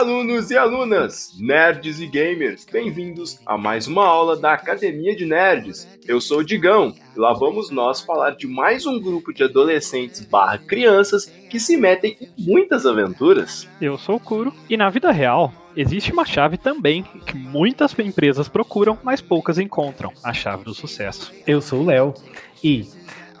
Alunos e alunas, nerds e gamers, bem-vindos a mais uma aula da Academia de Nerds. Eu sou o Digão e lá vamos nós falar de mais um grupo de adolescentes barra crianças que se metem em muitas aventuras. Eu sou o Kuro e na vida real existe uma chave também que muitas empresas procuram, mas poucas encontram, a chave do sucesso. Eu sou o Léo e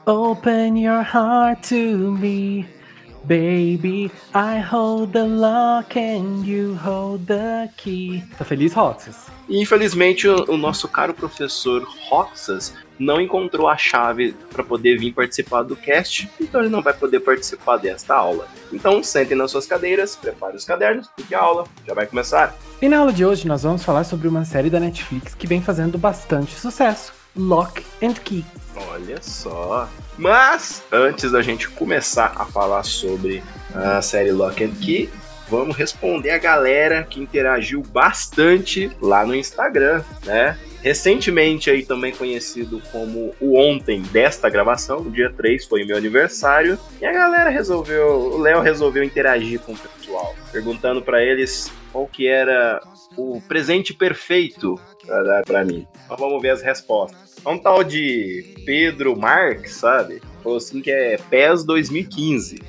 Open your heart to me. Baby, I hold the lock and you hold the key. Tá feliz, Roxas? Infelizmente, o, o nosso caro professor Roxas não encontrou a chave para poder vir participar do cast, então ele não vai poder participar desta aula. Então, sentem nas suas cadeiras, preparem os cadernos, porque a aula já vai começar. E na aula de hoje nós vamos falar sobre uma série da Netflix que vem fazendo bastante sucesso, Lock and Key. Olha só. Mas, antes da gente começar a falar sobre a série Lock and Key, vamos responder a galera que interagiu bastante lá no Instagram, né? Recentemente aí também conhecido como o ontem desta gravação, o dia 3 foi meu aniversário, e a galera resolveu, o Léo resolveu interagir com o pessoal, perguntando para eles qual que era o presente perfeito para dar para mim. Então vamos ver as respostas. Um tal de Pedro Marques, sabe? Falou assim que é PES 2015.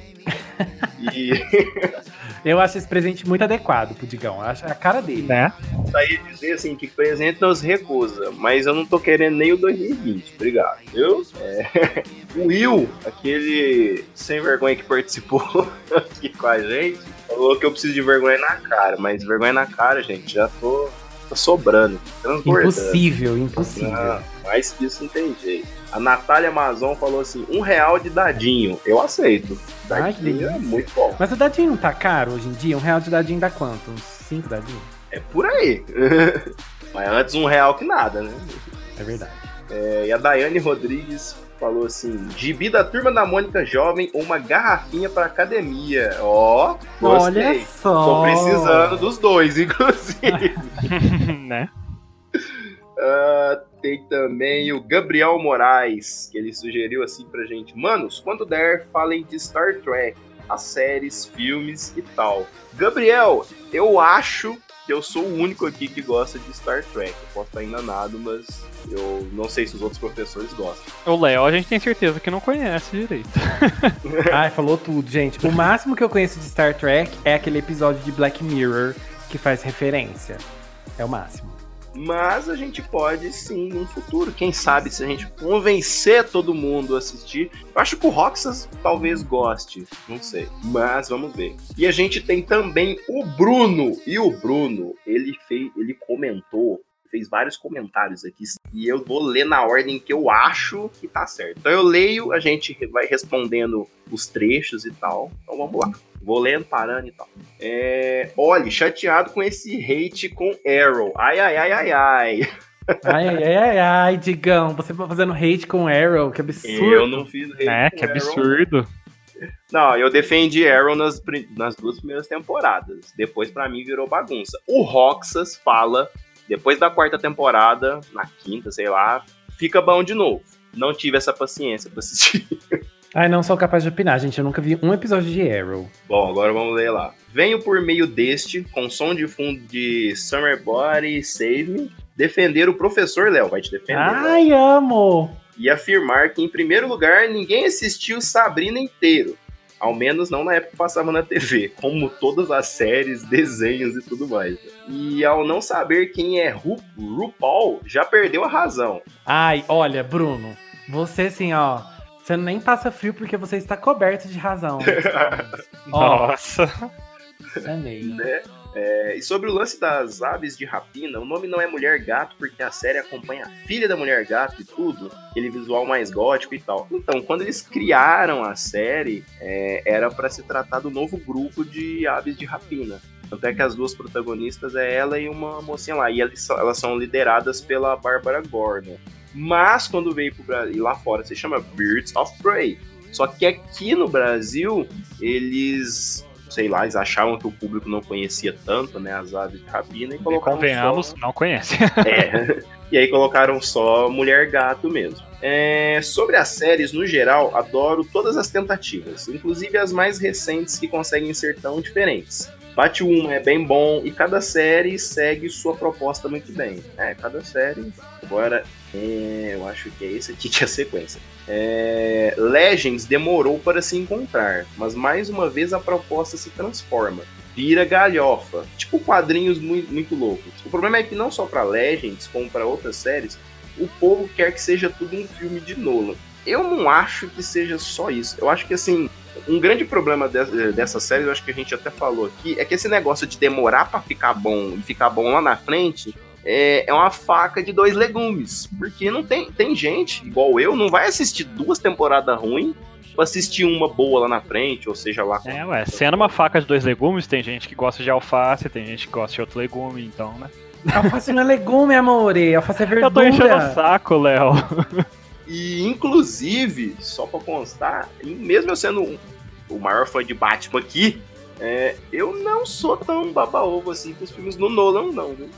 e. Eu acho esse presente muito adequado pro Digão. Acho a cara dele. Né? Aí dizer assim que presente nos recusa, mas eu não tô querendo nem o 2020. Obrigado. Viu? É... O Will, aquele sem vergonha que participou aqui com a gente, falou que eu preciso de vergonha na cara, mas vergonha na cara, gente, já tô, tô sobrando. Impossível, impossível. Ah, mais que isso não tem jeito. A Natália Amazon falou assim: um real de dadinho. Eu aceito. Dadinho Ai, é muito bom. Mas o dadinho tá caro hoje em dia? Um real de dadinho dá quanto? Uns cinco dadinhos? É por aí. Mas antes um real que nada, né? É verdade. É, e a Daiane Rodrigues falou assim: gibi da turma da Mônica Jovem ou uma garrafinha pra academia. Ó, oh, Olha só. Tô precisando dos dois, inclusive. né? Uh, tem também o Gabriel Moraes, que ele sugeriu assim pra gente: Manos, quando der, falem de Star Trek, as séries, filmes e tal. Gabriel, eu acho que eu sou o único aqui que gosta de Star Trek. Eu posso estar enganado, mas eu não sei se os outros professores gostam. O Léo, a gente tem certeza que não conhece direito. Ai, falou tudo, gente. O máximo que eu conheço de Star Trek é aquele episódio de Black Mirror que faz referência. É o máximo. Mas a gente pode sim, no futuro, quem sabe, se a gente convencer todo mundo a assistir. Eu acho que o Roxas talvez goste, não sei. Mas vamos ver. E a gente tem também o Bruno. E o Bruno, ele fez, ele comentou fez vários comentários aqui e eu vou ler na ordem que eu acho que tá certo. Então eu leio, a gente vai respondendo os trechos e tal. Então vamos lá. Vou lendo, parando e tal. É, olhe, chateado com esse hate com Arrow. Ai, ai, ai, ai, ai. Ai, ai, ai, ai, ai, Digão, você tá fazendo hate com Arrow, que absurdo. Eu não fiz hate É, que absurdo. Não, eu defendi Arrow nas, nas duas primeiras temporadas. Depois, para mim, virou bagunça. O Roxas fala, depois da quarta temporada, na quinta, sei lá, fica bom de novo. Não tive essa paciência pra assistir. Ai, não sou capaz de opinar, gente. Eu nunca vi um episódio de Arrow. Bom, agora vamos ler lá. Venho por meio deste, com som de fundo de Summer Body Save Me, defender o professor Léo. Vai te defender. Ai, Léo. amo! E afirmar que, em primeiro lugar, ninguém assistiu Sabrina inteiro. Ao menos não na época que passava na TV, como todas as séries, desenhos e tudo mais. E ao não saber quem é Ru RuPaul, já perdeu a razão. Ai, olha, Bruno, você assim, ó, você nem passa frio porque você está coberto de razão. Nossa. Amei. Né? É, e sobre o lance das aves de rapina, o nome não é Mulher Gato porque a série acompanha a filha da Mulher Gato e tudo, aquele visual mais gótico e tal. Então, quando eles criaram a série, é, era para se tratar do novo grupo de aves de rapina. Tanto é que as duas protagonistas é ela e uma mocinha lá. E elas, elas são lideradas pela Bárbara Gordon. Mas quando veio pro Brasil, lá fora se chama Birds of Prey. Só que aqui no Brasil, eles, sei lá, eles achavam que o público não conhecia tanto, né, as aves de rapina e colocaram Convenhamos, só... não conhece. é, e aí colocaram só Mulher Gato mesmo. É, sobre as séries, no geral, adoro todas as tentativas, inclusive as mais recentes que conseguem ser tão diferentes. Bate uma é bem bom e cada série segue sua proposta muito bem. É, cada série. Agora, é, eu acho que é esse aqui que é a sequência. É, Legends demorou para se encontrar, mas mais uma vez a proposta se transforma. Vira galhofa, tipo quadrinhos muito, muito loucos. O problema é que não só para Legends, como para outras séries, o povo quer que seja tudo um filme de Nolan. Eu não acho que seja só isso. Eu acho que assim, um grande problema de, dessa série, eu acho que a gente até falou aqui, é que esse negócio de demorar para ficar bom e ficar bom lá na frente é, é, uma faca de dois legumes. Porque não tem, tem gente, igual eu, não vai assistir duas temporadas ruins pra assistir uma boa lá na frente, ou seja lá. É, ué, sendo uma faca de dois legumes, tem gente que gosta de alface, tem gente que gosta de outro legume, então, né? Alface não é legume, amor. Alface é verdura. Eu tô enchendo o saco, Léo. E, inclusive, só pra constar, mesmo eu sendo um, o maior fã de Batman aqui, é, eu não sou tão baba-ovo assim com os filmes do Nolan, não, viu?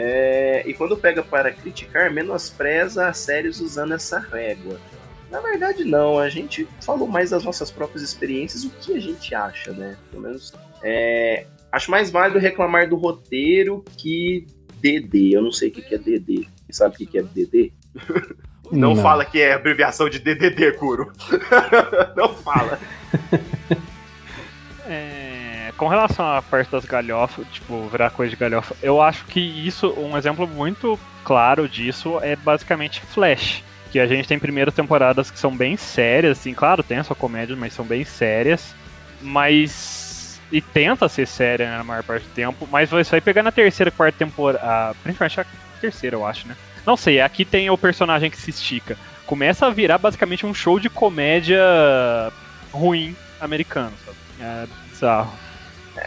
É, e quando pega para criticar, menospreza as séries usando essa régua. Na verdade, não. A gente falou mais das nossas próprias experiências, o que a gente acha, né? Pelo menos. É, acho mais válido reclamar do roteiro que DD. Eu não sei o que é DD. Sabe o que é DD? Não, não, fala que é abreviação de DDD, Kuro. não fala. É, com relação à parte das galhofas, tipo, virar coisa de galhofa, eu acho que isso, um exemplo muito claro disso é basicamente Flash. Que a gente tem primeiras temporadas que são bem sérias, assim, claro, tem a sua comédia, mas são bem sérias. Mas. E tenta ser séria né, na maior parte do tempo, mas você vai pegar na terceira, quarta temporada. Principalmente a terceira, eu acho, né? Não sei, aqui tem o personagem que se estica. Começa a virar basicamente um show de comédia ruim americano, sabe? É bizarro.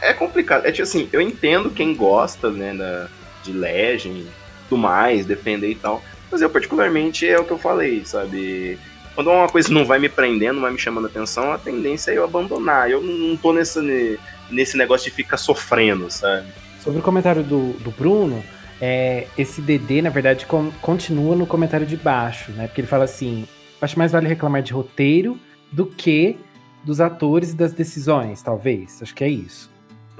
É complicado. É tipo assim, eu entendo quem gosta, né, da, de Legend, do mais, defender e tal. Mas eu, particularmente, é o que eu falei, sabe? Quando uma coisa não vai me prendendo, não vai me chamando atenção, a tendência é eu abandonar. Eu não tô nesse, nesse negócio de ficar sofrendo, sabe? Sobre o comentário do, do Bruno, é, esse DD, na verdade, com, continua no comentário de baixo, né? Porque ele fala assim: acho mais vale reclamar de roteiro do que dos atores e das decisões, talvez. Acho que é isso.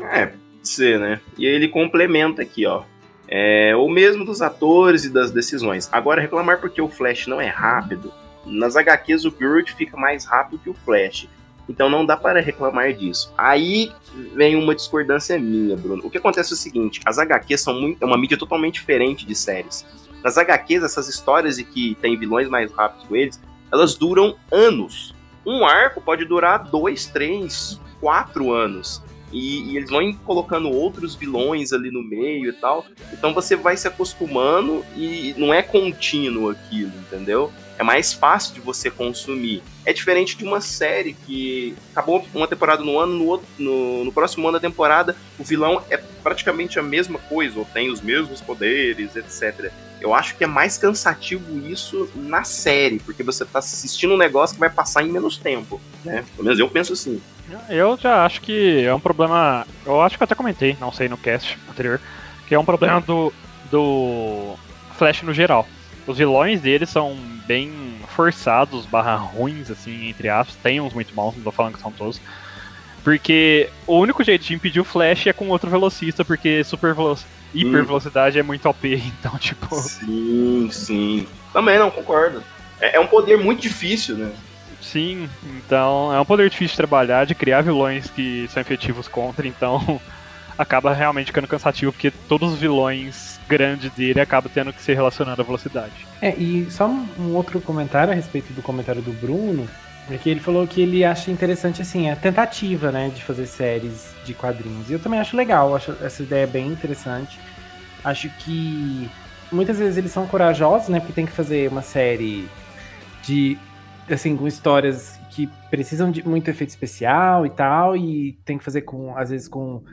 É, pode ser, né? E aí ele complementa aqui, ó. É, ou mesmo dos atores e das decisões. Agora, reclamar porque o Flash não é rápido. Nas HQs, o Gurt fica mais rápido que o Flash. Então não dá para reclamar disso. Aí vem uma discordância minha, Bruno. O que acontece é o seguinte: as HQs são muito, é uma mídia totalmente diferente de séries. Nas HQs, essas histórias de que tem vilões mais rápidos com eles, elas duram anos. Um arco pode durar dois, três, quatro anos. E, e, eles vão colocando outros vilões ali no meio e tal. Então você vai se acostumando e não é contínuo aquilo, entendeu? é mais fácil de você consumir. É diferente de uma série que acabou uma temporada no ano, no, outro, no, no próximo ano da temporada, o vilão é praticamente a mesma coisa, ou tem os mesmos poderes, etc. Eu acho que é mais cansativo isso na série, porque você tá assistindo um negócio que vai passar em menos tempo, né? Pelo menos eu penso assim. Eu já acho que é um problema. Eu acho que eu até comentei, não sei no cast anterior, que é um problema do, do Flash no geral. Os vilões dele são bem forçados, barra ruins, assim, entre aspas. Tem uns muito bons, não tô falando que são todos. Porque o único jeito de impedir o Flash é com outro velocista, porque super velo hiper velocidade hum. é muito OP, então, tipo. Sim, sim. Também não, concordo. É, é um poder muito difícil, né? Sim, então é um poder difícil de trabalhar, de criar vilões que são efetivos contra, então acaba realmente ficando cansativo, porque todos os vilões grande dele acaba tendo que ser relacionado à velocidade. É, e só um outro comentário a respeito do comentário do Bruno, porque ele falou que ele acha interessante, assim, a tentativa, né, de fazer séries de quadrinhos. E eu também acho legal, acho essa ideia bem interessante. Acho que muitas vezes eles são corajosos, né, porque tem que fazer uma série de, assim, com histórias que precisam de muito efeito especial e tal, e tem que fazer com, às vezes, com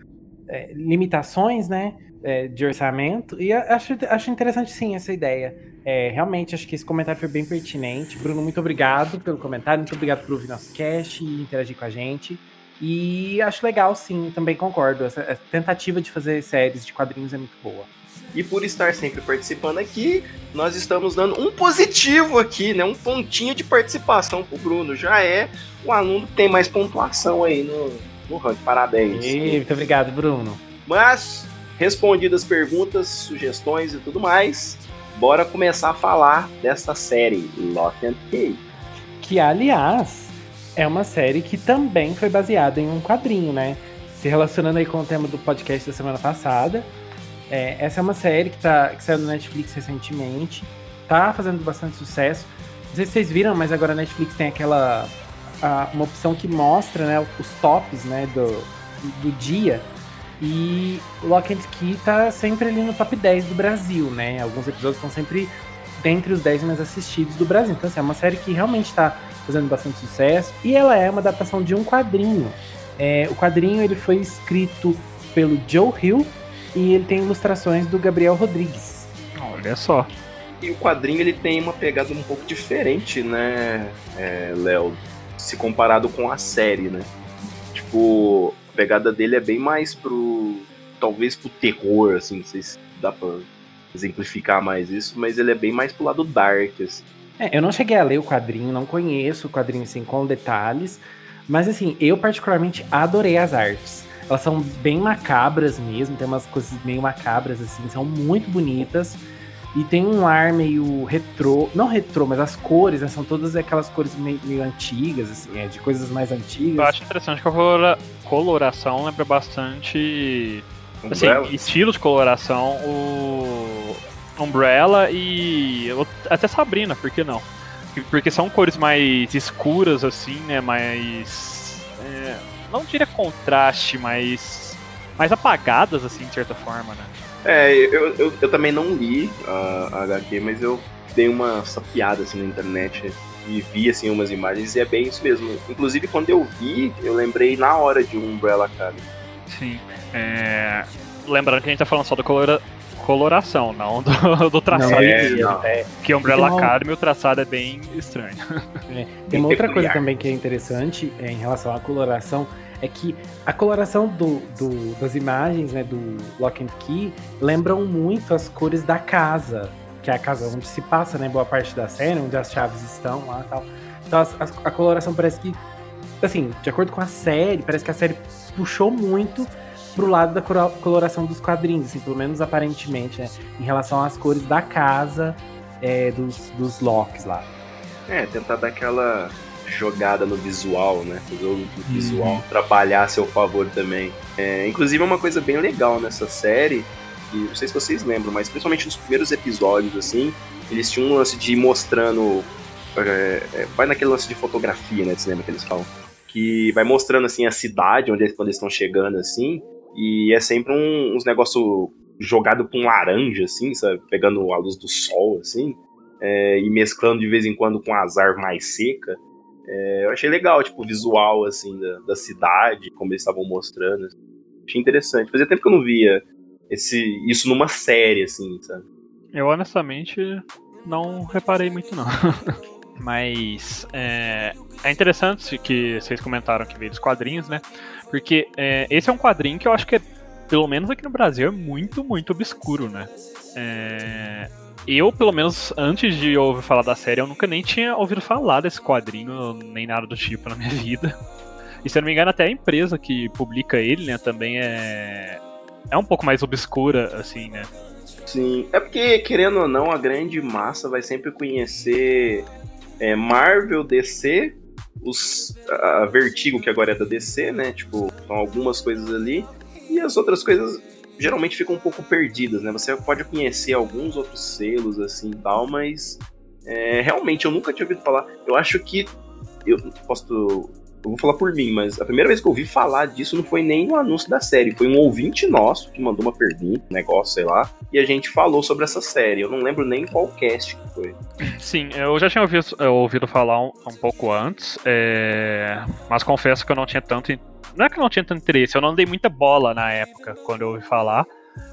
é, limitações, né? é, de orçamento. E acho, acho interessante sim essa ideia. É, realmente acho que esse comentário foi bem pertinente. Bruno, muito obrigado pelo comentário, muito obrigado por ouvir nosso cast e interagir com a gente. E acho legal, sim, também concordo. Essa, essa tentativa de fazer séries de quadrinhos é muito boa. E por estar sempre participando aqui, nós estamos dando um positivo aqui, né? Um pontinho de participação pro Bruno. Já é o aluno que tem mais pontuação aí no, Porra, parabéns. Ei, muito obrigado, Bruno. Mas, respondidas perguntas, sugestões e tudo mais, bora começar a falar dessa série, Lock and Key. Que, aliás, é uma série que também foi baseada em um quadrinho, né? Se relacionando aí com o tema do podcast da semana passada. É, essa é uma série que, tá, que saiu no Netflix recentemente. Tá fazendo bastante sucesso. Não sei se vocês viram, mas agora a Netflix tem aquela. a- uma opção que mostra né, os tops né, do, do dia. E Lock and Key tá sempre ali no top 10 do Brasil, né? Alguns episódios estão sempre dentre os 10 mais assistidos do Brasil. Então, assim, é uma série que realmente tá fazendo bastante sucesso. E ela é uma adaptação de um quadrinho. É, o quadrinho ele foi escrito pelo Joe Hill e ele tem ilustrações do Gabriel Rodrigues. Olha só. E o quadrinho ele tem uma pegada um pouco diferente, né, é, Léo? Se comparado com a série, né? Tipo, a pegada dele é bem mais pro. Talvez pro terror, assim, não sei se dá pra exemplificar mais isso, mas ele é bem mais pro lado dark, assim. É, eu não cheguei a ler o quadrinho, não conheço o quadrinho assim com detalhes, mas assim, eu particularmente adorei as artes. Elas são bem macabras mesmo, tem umas coisas meio macabras assim, são muito bonitas. E tem um ar meio retrô, não retrô, mas as cores, né, são todas aquelas cores meio, meio antigas, assim, é, de coisas mais antigas. Eu acho interessante que a colora- coloração lembra bastante. Assim, Umbrella? estilo de coloração, o Umbrella e até Sabrina, por que não? Porque são cores mais escuras, assim, né? Mais. é, não diria contraste, mas. mais apagadas, assim, de certa forma, né? É, eu, eu, eu também não li a, a HQ, mas eu dei uma sapiada assim na internet e vi assim umas imagens e é bem isso mesmo. Inclusive quando eu vi, eu lembrei na hora de um Umbrella Academy. Sim. É, Lembrando que a gente tá falando só da colora- coloração, não do, do traçado. Não, em é, si. não. é, Que Umbrella uma- Academy, o traçado é bem estranho. Tem uma outra coisa também que é interessante é, em relação à coloração, é que a coloração do, do- das imagens né, do Lock and Key lembram muito as cores da casa, que é a casa onde se passa né, boa parte da série, onde as chaves estão lá e tal. Então as- as- a coloração parece que, assim, de acordo com a série, parece que a série puxou muito pro lado da coloração dos quadrinhos, assim, pelo menos aparentemente, né, em relação às cores da casa é, dos, dos locks lá. É, tentar dar aquela jogada no visual, né? Fazer o Uhum. visual trabalhar a seu favor também. É, inclusive é uma coisa bem legal nessa série, que não sei se vocês lembram, mas principalmente nos primeiros episódios, assim, eles tinham um lance de ir mostrando. é, é, vai naquele lance de fotografia, né? De cinema que eles falam. Que vai mostrando assim a cidade, onde eles, quando eles estão chegando, assim, e é sempre um, uns negócios jogado com laranja, assim, sabe? Pegando a luz do sol, assim é, e mesclando de vez em quando com árvores mais secas. É, eu achei legal, tipo, o visual, assim, da, da cidade, como eles estavam mostrando. assim. Achei interessante. Fazia tempo que eu não via esse, isso numa série, assim, sabe? Eu honestamente não reparei muito não. Mas é, é interessante que vocês comentaram que veio dos quadrinhos, né? Porque é, esse é um quadrinho que eu acho que, é, pelo menos aqui no Brasil, é muito, muito obscuro, né? É, eu, pelo menos, antes de ouvir falar da série, eu nunca nem tinha ouvido falar desse quadrinho, nem nada do tipo na minha vida. E se eu não me engano, até a empresa que publica ele, né, também é. É um pouco mais obscura, assim, né? Sim. É porque, querendo ou não, a grande massa vai sempre conhecer é, Marvel, DC, os, a Vertigo, que agora é da DC, né? Tipo, são algumas coisas ali. E as outras coisas geralmente ficam um pouco perdidas, né? Você pode conhecer alguns outros selos, assim, tal, mas é, realmente eu nunca tinha ouvido falar. Eu acho que eu posso eu vou falar por mim, mas a primeira vez que eu ouvi falar disso não foi nem no anúncio da série, foi um ouvinte nosso que mandou uma pergunta, um negócio, sei lá, e a gente falou sobre essa série. Eu não lembro nem qual cast que foi. Sim, eu já tinha ouvido, ouvido falar um, um pouco antes, é, mas confesso que eu não tinha tanto. Não é que eu não tinha tanto interesse, eu não dei muita bola na época quando eu ouvi falar.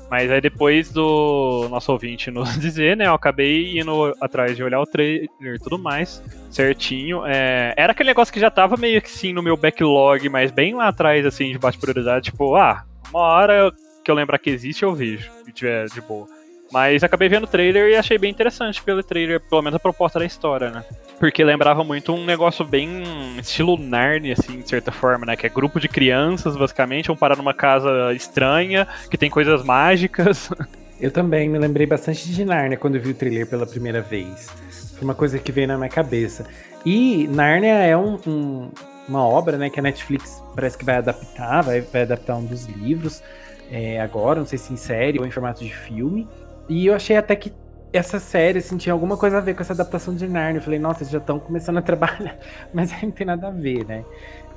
Mas aí depois do nosso ouvinte nos dizer, né, eu acabei indo atrás de olhar o trailer e tudo mais, certinho. É, era aquele negócio que já tava meio que sim no meu backlog, mas bem lá atrás, assim, de baixa prioridade, tipo, ah, uma hora que eu lembrar que existe eu vejo, e tiver de boa. Mas acabei vendo o trailer e achei bem interessante pelo trailer, pelo menos a proposta da história, né? Porque lembrava muito um negócio bem estilo Narnia, assim, de certa forma, né? Que é grupo de crianças, basicamente, vão parar numa casa estranha, que tem coisas mágicas. Eu também me lembrei bastante de Narnia quando vi o trailer pela primeira vez. Foi uma coisa que veio na minha cabeça. E Narnia é um, um, uma obra, né, que a Netflix parece que vai adaptar, vai, vai adaptar um dos livros é, agora, não sei se em série ou em formato de filme. E eu achei até que essa série assim, tinha alguma coisa a ver com essa adaptação de Narnia. Eu falei, nossa, eles já estão começando a trabalhar, mas aí não tem nada a ver, né?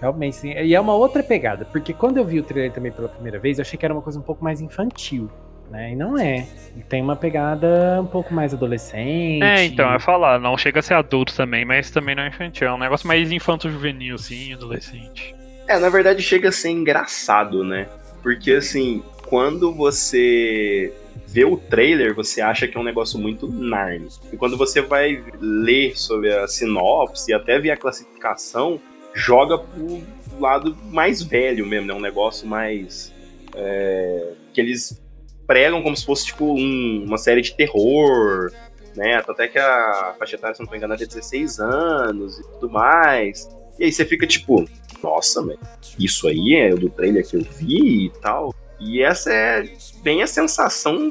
Realmente, sim. E é uma outra pegada, porque quando eu vi o trailer também pela primeira vez, eu achei que era uma coisa um pouco mais infantil. Né? E não é. E tem uma pegada um pouco mais adolescente. É, então, ia falar, não chega a ser adulto também, mas também não é infantil. É um negócio mais infanto-juvenil, assim, adolescente. É, na verdade chega a ser engraçado, né? Porque assim, quando você vê o trailer, você acha que é um negócio muito Narnia. E quando você vai ler sobre a sinopse e até ver a classificação, joga pro lado mais velho mesmo, né? Um negócio mais. É, que eles pregam como se fosse tipo um, uma série de terror, né? Até que a faixa etária, se não tô enganado, é 16 anos e tudo mais. E aí você fica tipo, nossa, mas isso aí é do trailer que eu vi e tal. E essa é bem a sensação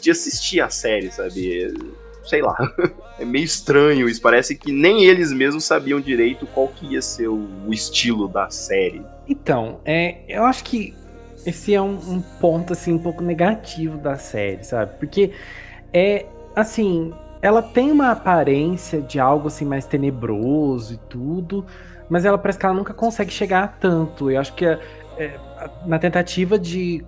de assistir a série, sabe? Sei lá. É meio estranho isso. Parece que nem eles mesmos sabiam direito qual que ia ser o, estilo da série. Então, é, eu acho que esse é um, um, ponto assim um pouco negativo da série, sabe? Porque é assim, ela tem uma aparência de algo assim mais tenebroso e tudo, mas ela parece que ela nunca consegue chegar a tanto. Eu acho que é, na tentativa de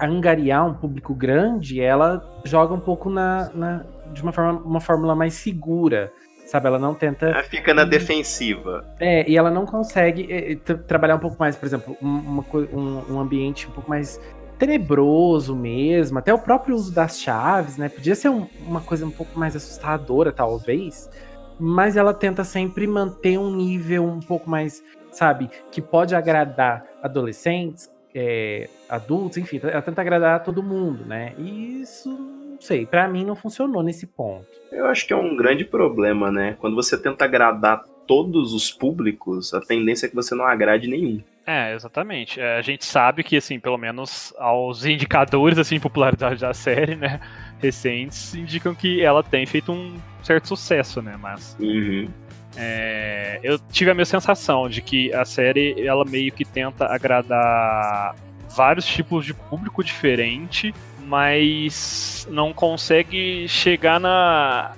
angariar um público grande, ela joga um pouco na, na de uma forma uma fórmula mais segura. Sabe, ela não tenta. Ela fica na defensiva. É, e ela não consegue é, trabalhar um pouco mais, por exemplo, uma, um, um ambiente um pouco mais tenebroso mesmo, até o próprio uso das chaves, né? Podia ser um, uma coisa um pouco mais assustadora, talvez, mas ela tenta sempre manter um nível um pouco mais, sabe, que pode agradar adolescentes, é, adultos, enfim, ela tenta agradar todo mundo, né? E isso, não sei, para mim não funcionou nesse ponto. Eu acho que é um grande problema, né? Quando você tenta agradar todos os públicos, a tendência é que você não agrade nenhum. É, exatamente. É, a gente sabe que, assim, pelo menos aos indicadores, assim, popularidade da série, né, recentes, indicam que ela tem feito um certo sucesso, né, mas... Uhum. É, eu tive a minha sensação de que a série ela meio que tenta agradar vários tipos de público diferente, mas não consegue chegar na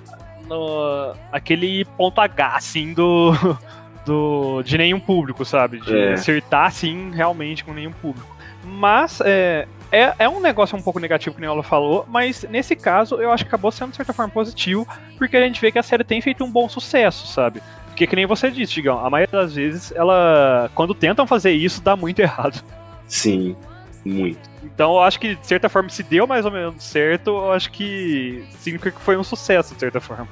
no, aquele ponto H assim do, do de nenhum público, sabe? De é. acertar assim realmente com nenhum público. Mas é, é, é um negócio um pouco negativo, que nem ela falou, mas nesse caso eu acho que acabou sendo de certa forma positivo, porque a gente vê que a série tem feito um bom sucesso, sabe? Porque que nem você disse, Digão, a maioria das vezes ela. Quando tentam fazer isso, dá muito errado. Sim, muito. Então eu acho que, de certa forma, se deu mais ou menos certo, eu acho que significa que foi um sucesso, de certa forma.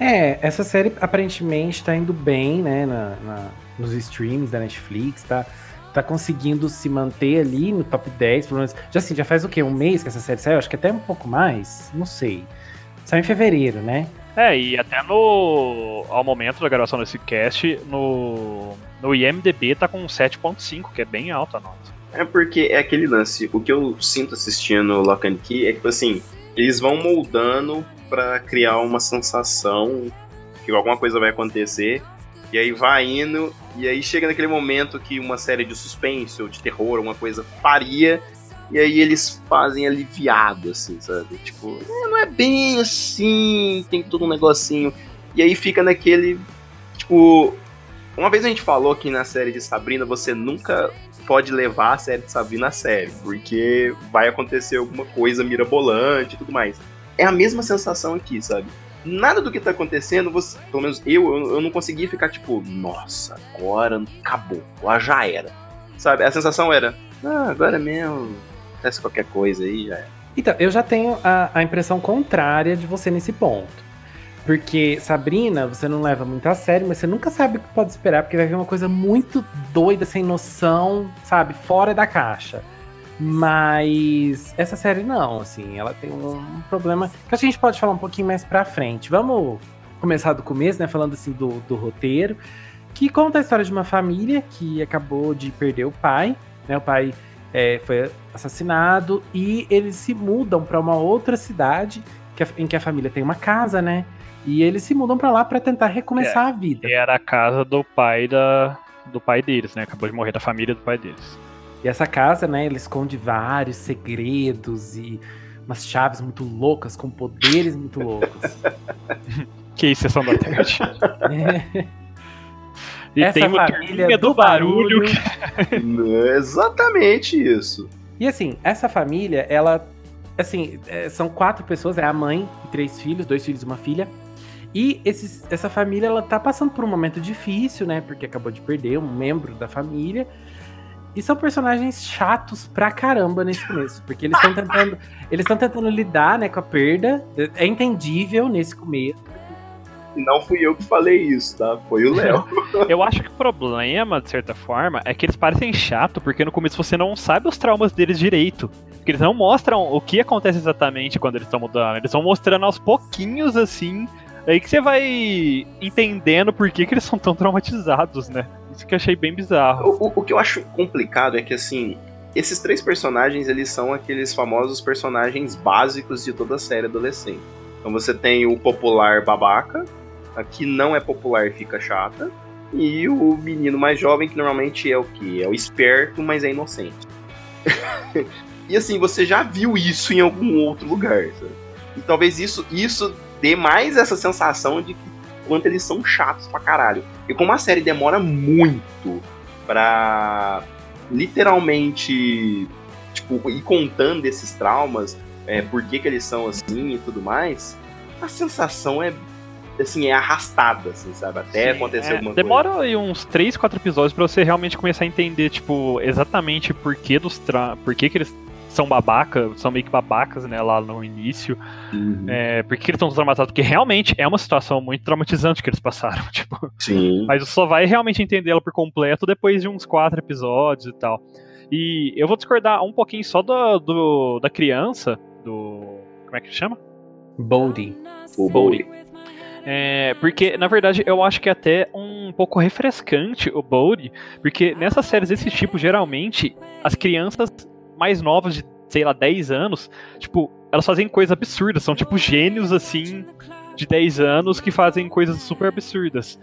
É, essa série aparentemente tá indo bem, né, na, na, nos streams da Netflix, tá? Tá conseguindo se manter ali no top 10, pelo menos. Já assim, já faz o quê? Um mês que essa série saiu? Acho que até um pouco mais. Não sei. Saiu em fevereiro, né? É, e até no. Ao momento da gravação desse cast, no. No IMDB tá com 7.5, que é bem alta a nota. É porque é aquele lance. O que eu sinto assistindo Lock and Key é que, tipo assim, eles vão moldando para criar uma sensação que alguma coisa vai acontecer e aí vai indo, e aí chega naquele momento que uma série de suspense ou de terror, uma coisa faria, e aí eles fazem aliviado, assim, sabe? Tipo, é, não é bem assim, tem todo um negocinho. E aí fica naquele. Tipo. Uma vez a gente falou que na série de Sabrina você nunca pode levar a série de Sabrina a sério, porque vai acontecer alguma coisa mirabolante e tudo mais. É a mesma sensação aqui, sabe? Nada do que tá acontecendo, você, pelo menos eu, eu, eu não consegui ficar tipo, nossa, agora acabou, lá já era. Sabe? A sensação era, ah, agora mesmo, acontece qualquer coisa aí, já era. Então, eu já tenho a, a impressão contrária de você nesse ponto. Porque Sabrina, você não leva muito a sério, mas você nunca sabe o que pode esperar, porque vai vir uma coisa muito doida, sem noção, sabe? Fora da caixa. Mas essa série não, assim, ela tem um problema que a gente pode falar um pouquinho mais pra frente. Vamos começar do começo, né? Falando assim do, do roteiro, que conta a história de uma família que acabou de perder o pai, né? O pai é, foi assassinado e eles se mudam para uma outra cidade que, em que a família tem uma casa, né? E eles se mudam para lá para tentar recomeçar É, a vida. E era a casa do pai da do pai deles, né? Acabou de morrer da família do pai deles. E essa casa, né, ele esconde vários segredos e umas chaves muito loucas, com poderes muito loucos. Que isso, sessão da tarde. É. E Essa tem uma família do do barulho. barulho. Não é exatamente isso. E assim, essa família, ela. Assim, é, são quatro pessoas, é a mãe e três filhos, dois filhos e uma filha. E esses, essa família, ela tá passando por um momento difícil, né? Porque acabou de perder um membro da família. E são personagens chatos pra caramba nesse começo. Porque eles estão tentando. Eles estão tentando lidar né, com a perda. É entendível nesse começo. E não fui eu que falei isso, tá? Foi o Léo. Eu acho que o problema, de certa forma, é que eles parecem chato, porque no começo você não sabe os traumas deles direito. Porque eles não mostram o que acontece exatamente quando eles estão mudando. Eles vão mostrando aos pouquinhos, assim. Aí que você vai entendendo por que, que eles são tão traumatizados, né? Isso que eu achei bem bizarro. O, o- o que eu acho complicado é que, assim, esses três personagens, eles são aqueles famosos personagens básicos de toda a série adolescente. Então você tem o popular babaca, a que não é popular e fica chata, e o menino mais jovem, que normalmente é o que? É o esperto, mas é inocente. e assim, você já viu isso em algum outro lugar, sabe? E talvez isso, isso dê mais essa sensação de que quanto eles são chatos pra caralho. E como a série demora muito pra literalmente tipo, ir contando esses traumas, é, por que, que eles são assim e tudo mais, a sensação é assim, é arrastada, assim, sabe? Até Sim, acontecer é, alguma Demora aí uns 3, 4 episódios pra você realmente começar a entender, tipo, exatamente por que dos tra... por que, que eles são babaca, são meio que babacas, né, lá no início. Uhum. É, por que eles estão traumatizados? Porque realmente é uma situação muito traumatizante que eles passaram, tipo. Sim. Mas você só vai realmente entender ela por completo depois de uns quatro episódios e tal. E eu vou discordar um pouquinho só do, do- da criança, do. Como é que chama? Bodhi. O Bowie. É, porque, na verdade, eu acho que é até um pouco refrescante o Bodhi, porque nessas séries desse tipo, geralmente, as crianças mais novas de, sei lá, 10 anos, tipo, elas fazem coisas absurdas, são tipo gênios assim de 10 anos que fazem coisas super absurdas.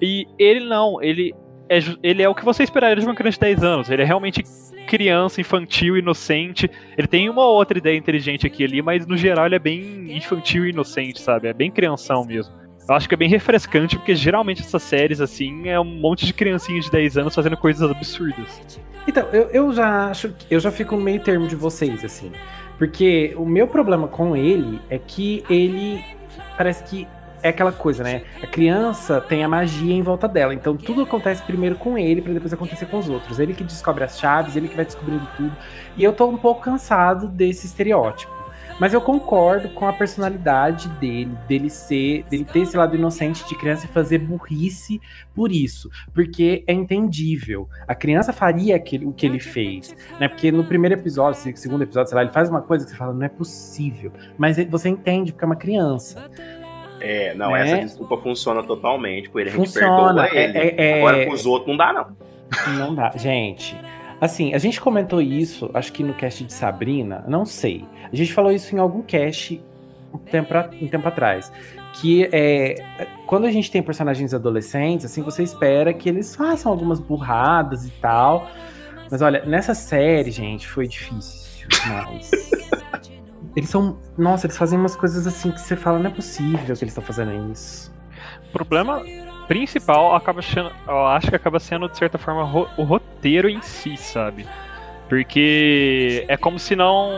E ele não, ele é, ele é o que você esperaria de uma criança de 10 anos. Ele é realmente criança, infantil, inocente. Ele tem uma ou outra ideia inteligente aqui ali, mas no geral ele é bem infantil e inocente, sabe? É bem crianção mesmo. Eu acho que é bem refrescante, porque geralmente essas séries, assim, é um monte de criancinha de 10 anos fazendo coisas absurdas. Então, eu, eu já acho eu já fico no meio termo de vocês, assim. Porque o meu problema com ele é que ele parece que é aquela coisa, né? A criança tem a magia em volta dela. Então tudo acontece primeiro com ele pra depois acontecer com os outros. Ele que descobre as chaves, ele que vai descobrindo tudo. E eu tô um pouco cansado desse estereótipo. Mas eu concordo com a personalidade dele, dele ser, dele ter esse lado inocente de criança e fazer burrice por isso, porque é entendível. A criança faria aquele, o que ele fez, né? Porque no primeiro episódio, se- segundo episódio, sei lá, ele faz uma coisa que você fala, não é possível. Mas você entende porque é uma criança. É, não, Né? essa desculpa funciona totalmente com ele. A gente Funciona. perdoa ele. É, é- é- Agora com os outros não dá, não. Não dá. Gente, assim, a gente comentou isso, acho que no cast de Sabrina, não sei. A gente falou isso em algum cast um tempo, a- um tempo atrás. Que é. Quando a gente tem personagens adolescentes, assim, você espera que eles façam algumas burradas e tal. Mas olha, nessa série, gente, foi difícil demais. eles são. Nossa, eles fazem umas coisas assim que você fala, não é possível que eles estão fazendo isso. O problema principal acaba sendo, eu acho que acaba sendo, de certa forma, ro- o roteiro em si, sabe? Porque é como se não.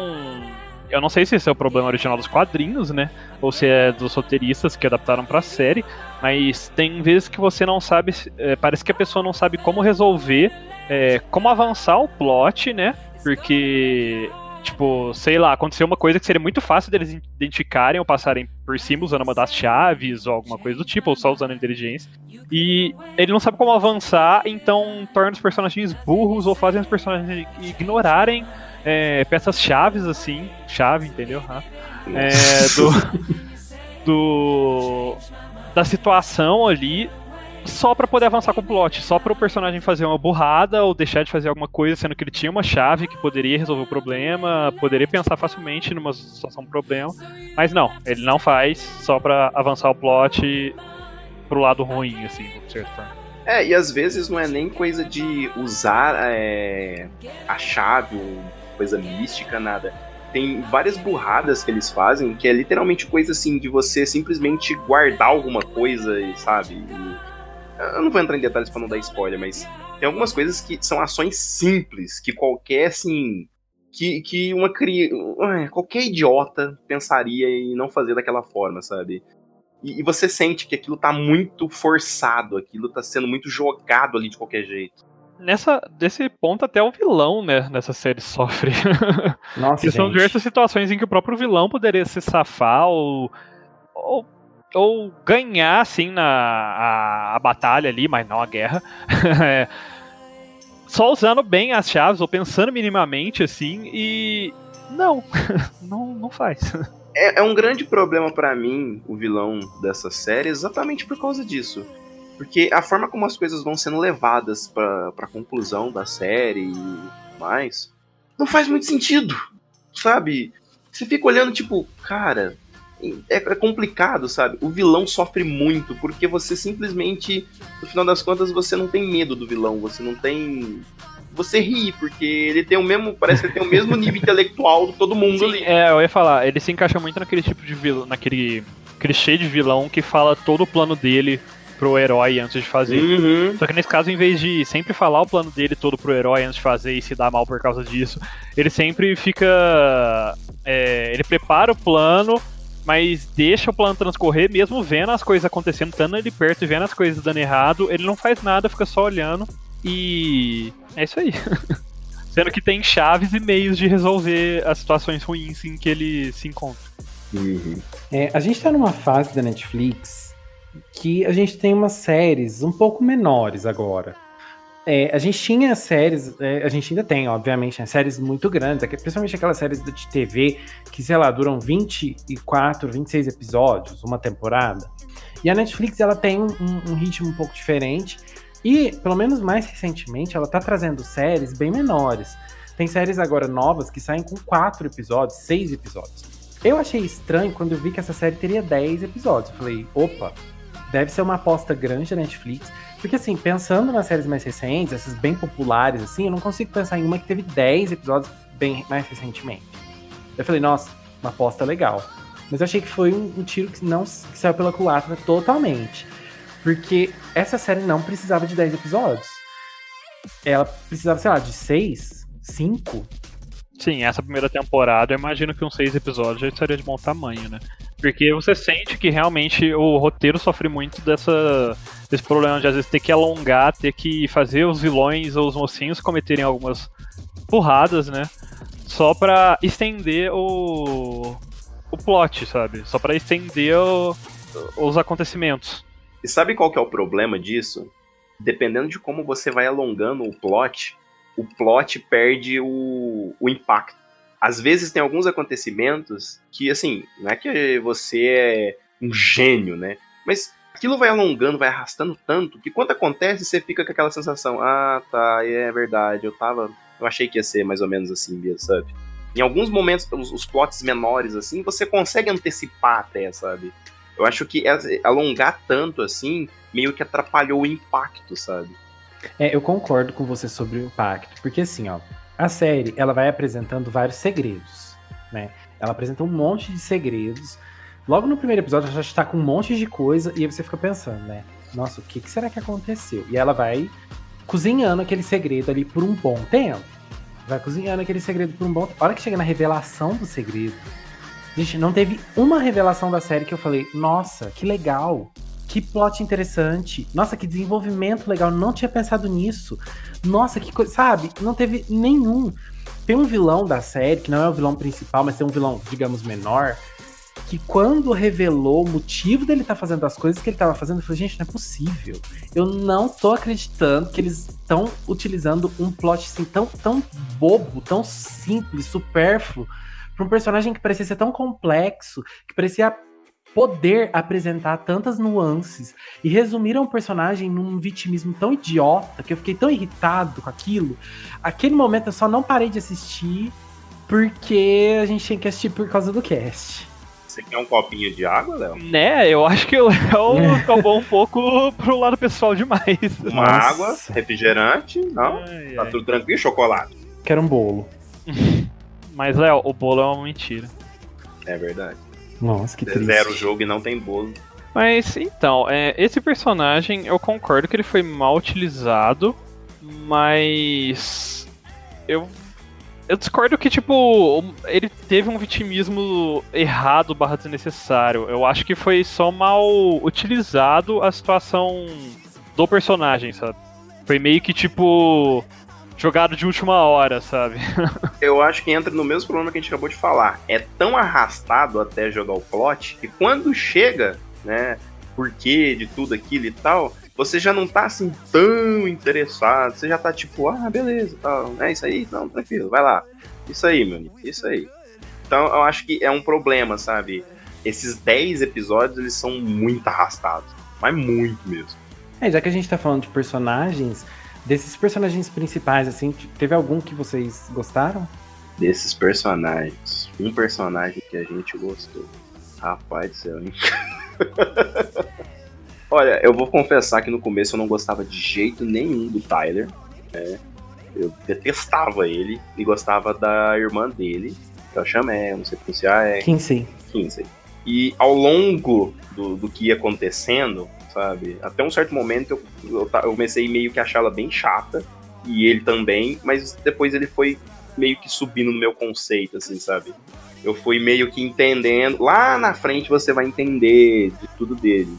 Eu não sei se esse é o problema original dos quadrinhos, né? Ou se é dos roteiristas que adaptaram pra série. Mas tem vezes que você não sabe. é, parece que a pessoa não sabe como resolver, é, como avançar o plot, né? Porque Tipo, sei lá, aconteceu uma coisa que seria muito fácil deles identificarem ou passarem por cima usando uma das chaves ou alguma coisa do tipo, ou só usando a inteligência. E ele não sabe como avançar, então torna os personagens burros ou fazem os personagens ignorarem é, peças chaves, assim. Chave, entendeu? Ah. É, do, do. Da situação ali só para poder avançar com o plot, só para o personagem fazer uma burrada ou deixar de fazer alguma coisa, sendo que ele tinha uma chave que poderia resolver o problema, poderia pensar facilmente numa situação problema, mas não, ele não faz só para avançar o plot pro lado ruim, assim, de certa forma. É, e às vezes não é nem coisa de usar é, a chave ou coisa mística, nada. Tem várias burradas que eles fazem que é literalmente coisa assim de você simplesmente guardar alguma coisa, sabe? E eu não vou entrar em detalhes para não dar spoiler, mas tem algumas coisas que são ações simples, que qualquer, assim. Que, que uma criança. Qualquer idiota pensaria em não fazer daquela forma, sabe? E, e, você sente que aquilo tá muito forçado, aquilo tá sendo muito jogado ali de qualquer jeito. Nessa, desse ponto, até o vilão, né, nessa série sofre. Nossa, são diversas situações em que o próprio vilão poderia se safar ou, ou ou ganhar, assim, na, a, a batalha ali, mas não a guerra. É, só usando bem as chaves, ou pensando minimamente, assim, e. Não, não, não faz. É, é um grande problema para mim, o vilão dessa série, exatamente por causa disso. Porque a forma como as coisas vão sendo levadas pra, pra conclusão da série e mais, não faz muito sentido, sabe? Você fica olhando, tipo, cara, é, é, complicado, sabe? O vilão sofre muito, porque você simplesmente, no final das contas, você não tem medo do vilão, você não tem. Você ri, porque ele tem o mesmo. Parece que ele tem o mesmo nível intelectual de todo mundo Sim, ali. É, eu ia falar, ele se encaixa muito naquele tipo de vilão, naquele clichê de vilão que fala todo o plano dele pro herói antes de fazer. Uhum. Só que nesse caso, em vez de sempre falar o plano dele todo pro herói antes de fazer e se dar mal por causa disso, ele sempre fica. É, ele prepara o plano mas deixa o plano transcorrer, mesmo vendo as coisas acontecendo, estando ali perto e vendo as coisas dando errado, ele não faz nada, fica só olhando e é isso aí. Sendo que tem chaves e meios de resolver as situações ruins em que ele se encontra. Uhum. É, a gente tá numa fase da Netflix que a gente tem umas séries um pouco menores agora. É, a gente tinha séries, é, a gente ainda tem, obviamente, né, séries muito grandes, principalmente aquelas séries de TV que, sei lá, duram 24, 26 episódios, uma temporada. E a Netflix, ela tem um, um ritmo um pouco diferente, e, pelo menos mais recentemente, ela tá trazendo séries bem menores. Tem séries agora novas que saem com 4 episódios, 6 episódios. Eu achei estranho quando eu vi que essa série teria 10 episódios. Eu falei, opa, deve ser uma aposta grande da Netflix. Porque, assim, pensando nas séries mais recentes, essas bem populares, assim, eu não consigo pensar em uma que teve 10 episódios bem mais recentemente. Eu falei, nossa, uma aposta legal. Mas eu achei que foi um, um tiro que não que saiu pela culatra totalmente. Porque essa série não precisava de 10 episódios. Ela precisava, sei lá, de 6, 5. Sim, essa primeira temporada, eu imagino que uns 6 episódios já estaria de bom tamanho, né? Porque você sente que realmente o roteiro sofre muito dessa, desse problema de às vezes ter que alongar, ter que fazer os vilões ou os mocinhos cometerem algumas porradas, né? Só pra estender o, o plot, sabe? Só pra estender o, os acontecimentos. E sabe qual que é o problema disso? Dependendo de como você vai alongando o plot, o plot perde o, o impacto às vezes tem alguns acontecimentos que, assim, não é que você é um gênio, né? Mas aquilo vai alongando, vai arrastando tanto que quando acontece você fica com aquela sensação: ah, tá, é verdade, eu tava. Eu achei que ia ser mais ou menos assim sabe? Em alguns momentos, os, os plots menores, assim, você consegue antecipar até, sabe? Eu acho que alongar tanto assim meio que atrapalhou o impacto, sabe? É, eu concordo com você sobre o impacto, porque assim, ó, a série, ela vai apresentando vários segredos, né? Ela apresenta um monte de segredos. Logo no primeiro episódio, ela já está com um monte de coisa e aí você fica pensando, né? Nossa, o que, que será que aconteceu? E ela vai cozinhando aquele segredo ali por um bom tempo. Vai cozinhando aquele segredo por um bom tempo. A hora que chega na revelação do segredo, gente, não teve uma revelação da série que eu falei, nossa, que legal, que plot interessante. Nossa, que desenvolvimento legal. Não tinha pensado nisso. Nossa, que coisa. Sabe? Não teve nenhum. Tem um vilão da série, que não é o vilão principal, mas tem um vilão, digamos, menor. Que quando revelou o motivo dele estar tá fazendo as coisas que ele estava fazendo, eu falei, gente, não é possível. Eu não tô acreditando que eles estão utilizando um plot assim tão, tão bobo, tão simples, supérfluo, para um personagem que parecia ser tão complexo, que parecia poder apresentar tantas nuances e resumir um personagem num vitimismo tão idiota que eu fiquei tão irritado com aquilo. Aquele momento eu só não parei de assistir porque a gente tinha que assistir por causa do cast. Você quer um copinho de água, Léo? Né, eu acho que o Léo acabou um pouco pro lado pessoal demais. Uma Nossa. água, refrigerante, não? Ai, tá ai. tudo tranquilo, chocolate. Quero um bolo. Mas, Léo, o bolo é uma mentira. É verdade. Nossa, que triste. Zero o jogo e não tem bolo. Mas então, é, esse personagem eu concordo que ele foi mal utilizado, mas eu eu discordo que tipo ele teve um vitimismo errado barra desnecessário. Eu acho que foi só mal utilizado a situação do personagem, sabe? Foi meio que tipo jogado de última hora, sabe? Eu acho que entra no mesmo problema que a gente acabou de falar. É tão arrastado até jogar o plot que quando chega, né, porquê de tudo aquilo e tal, você já não tá assim tão interessado. Você já tá tipo, ah, beleza, tal. É isso aí? Não, tranquilo, vai lá. Isso aí, meu amigo, isso aí. Então eu acho que é um problema, sabe? Esses 10 episódios, eles são muito arrastados. Mas muito mesmo. É, já que a gente tá falando de personagens, Desses personagens principais, assim, teve algum que vocês gostaram? Desses personagens, um personagem que a gente gostou. Rapaz do céu, hein? Olha, eu vou confessar que no começo eu não gostava de jeito nenhum do Tyler. Né? Eu detestava ele e gostava da irmã dele, que eu chamei, não sei pronunciar, é. Kinsey. Kinsey. E ao longo do, do que ia acontecendo, sabe? Até um certo momento eu, eu, eu comecei meio que a achá-la bem chata, e ele também, mas depois ele foi meio que subindo no meu conceito, assim, sabe? Eu fui meio que entendendo. Lá na frente você vai entender de tudo dele.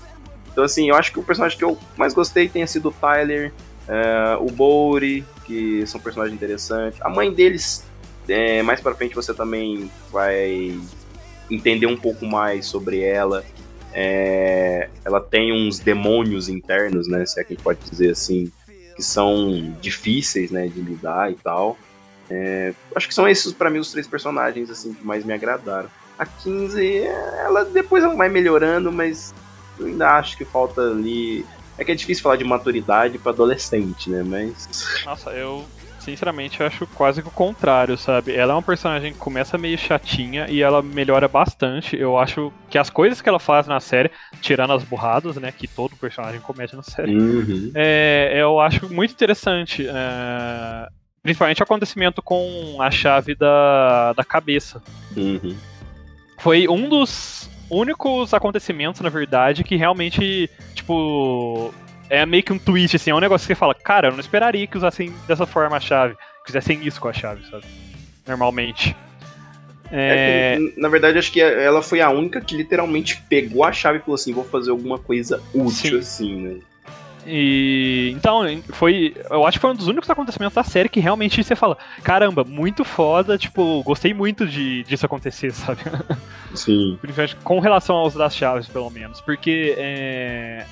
Então, assim, eu acho que o personagem que eu mais gostei tenha sido o Tyler, uh, o Bouri, que são personagens interessantes. A mãe deles, é, mais pra frente você também vai entender um pouco mais sobre ela. É, ela tem uns demônios internos, né? Se é que a gente pode dizer assim, que são difíceis, né, de lidar e tal. É, acho que são esses para mim os três personagens assim que mais me agradaram. A 15, ela depois ela vai melhorando, mas eu ainda acho que falta ali. É que é difícil falar de maturidade para adolescente, né? Mas. Nossa, eu sinceramente, eu acho quase que o contrário, sabe? Ela é uma personagem que começa meio chatinha e ela melhora bastante. Eu acho que as coisas que ela faz na série, tirando as burradas, né? Que todo personagem comete na série, uhum. é, eu acho muito interessante. É, principalmente o acontecimento com a chave da, da cabeça. Uhum. Foi um dos únicos acontecimentos, na verdade, que realmente, tipo, é meio que um twist, assim, é um negócio que você fala, cara, eu não esperaria que usassem dessa forma a chave, que fizessem isso com a chave, sabe? Normalmente. É... É na verdade, acho que ela foi a única que literalmente pegou a chave e falou assim: vou fazer alguma coisa útil, Sim. assim, né? E então, foi. Eu acho que foi um dos únicos acontecimentos da série que realmente você fala: caramba, muito foda, tipo, gostei muito de, disso acontecer, sabe? Sim. Principalmente com relação aos das chaves, pelo menos. Porque é,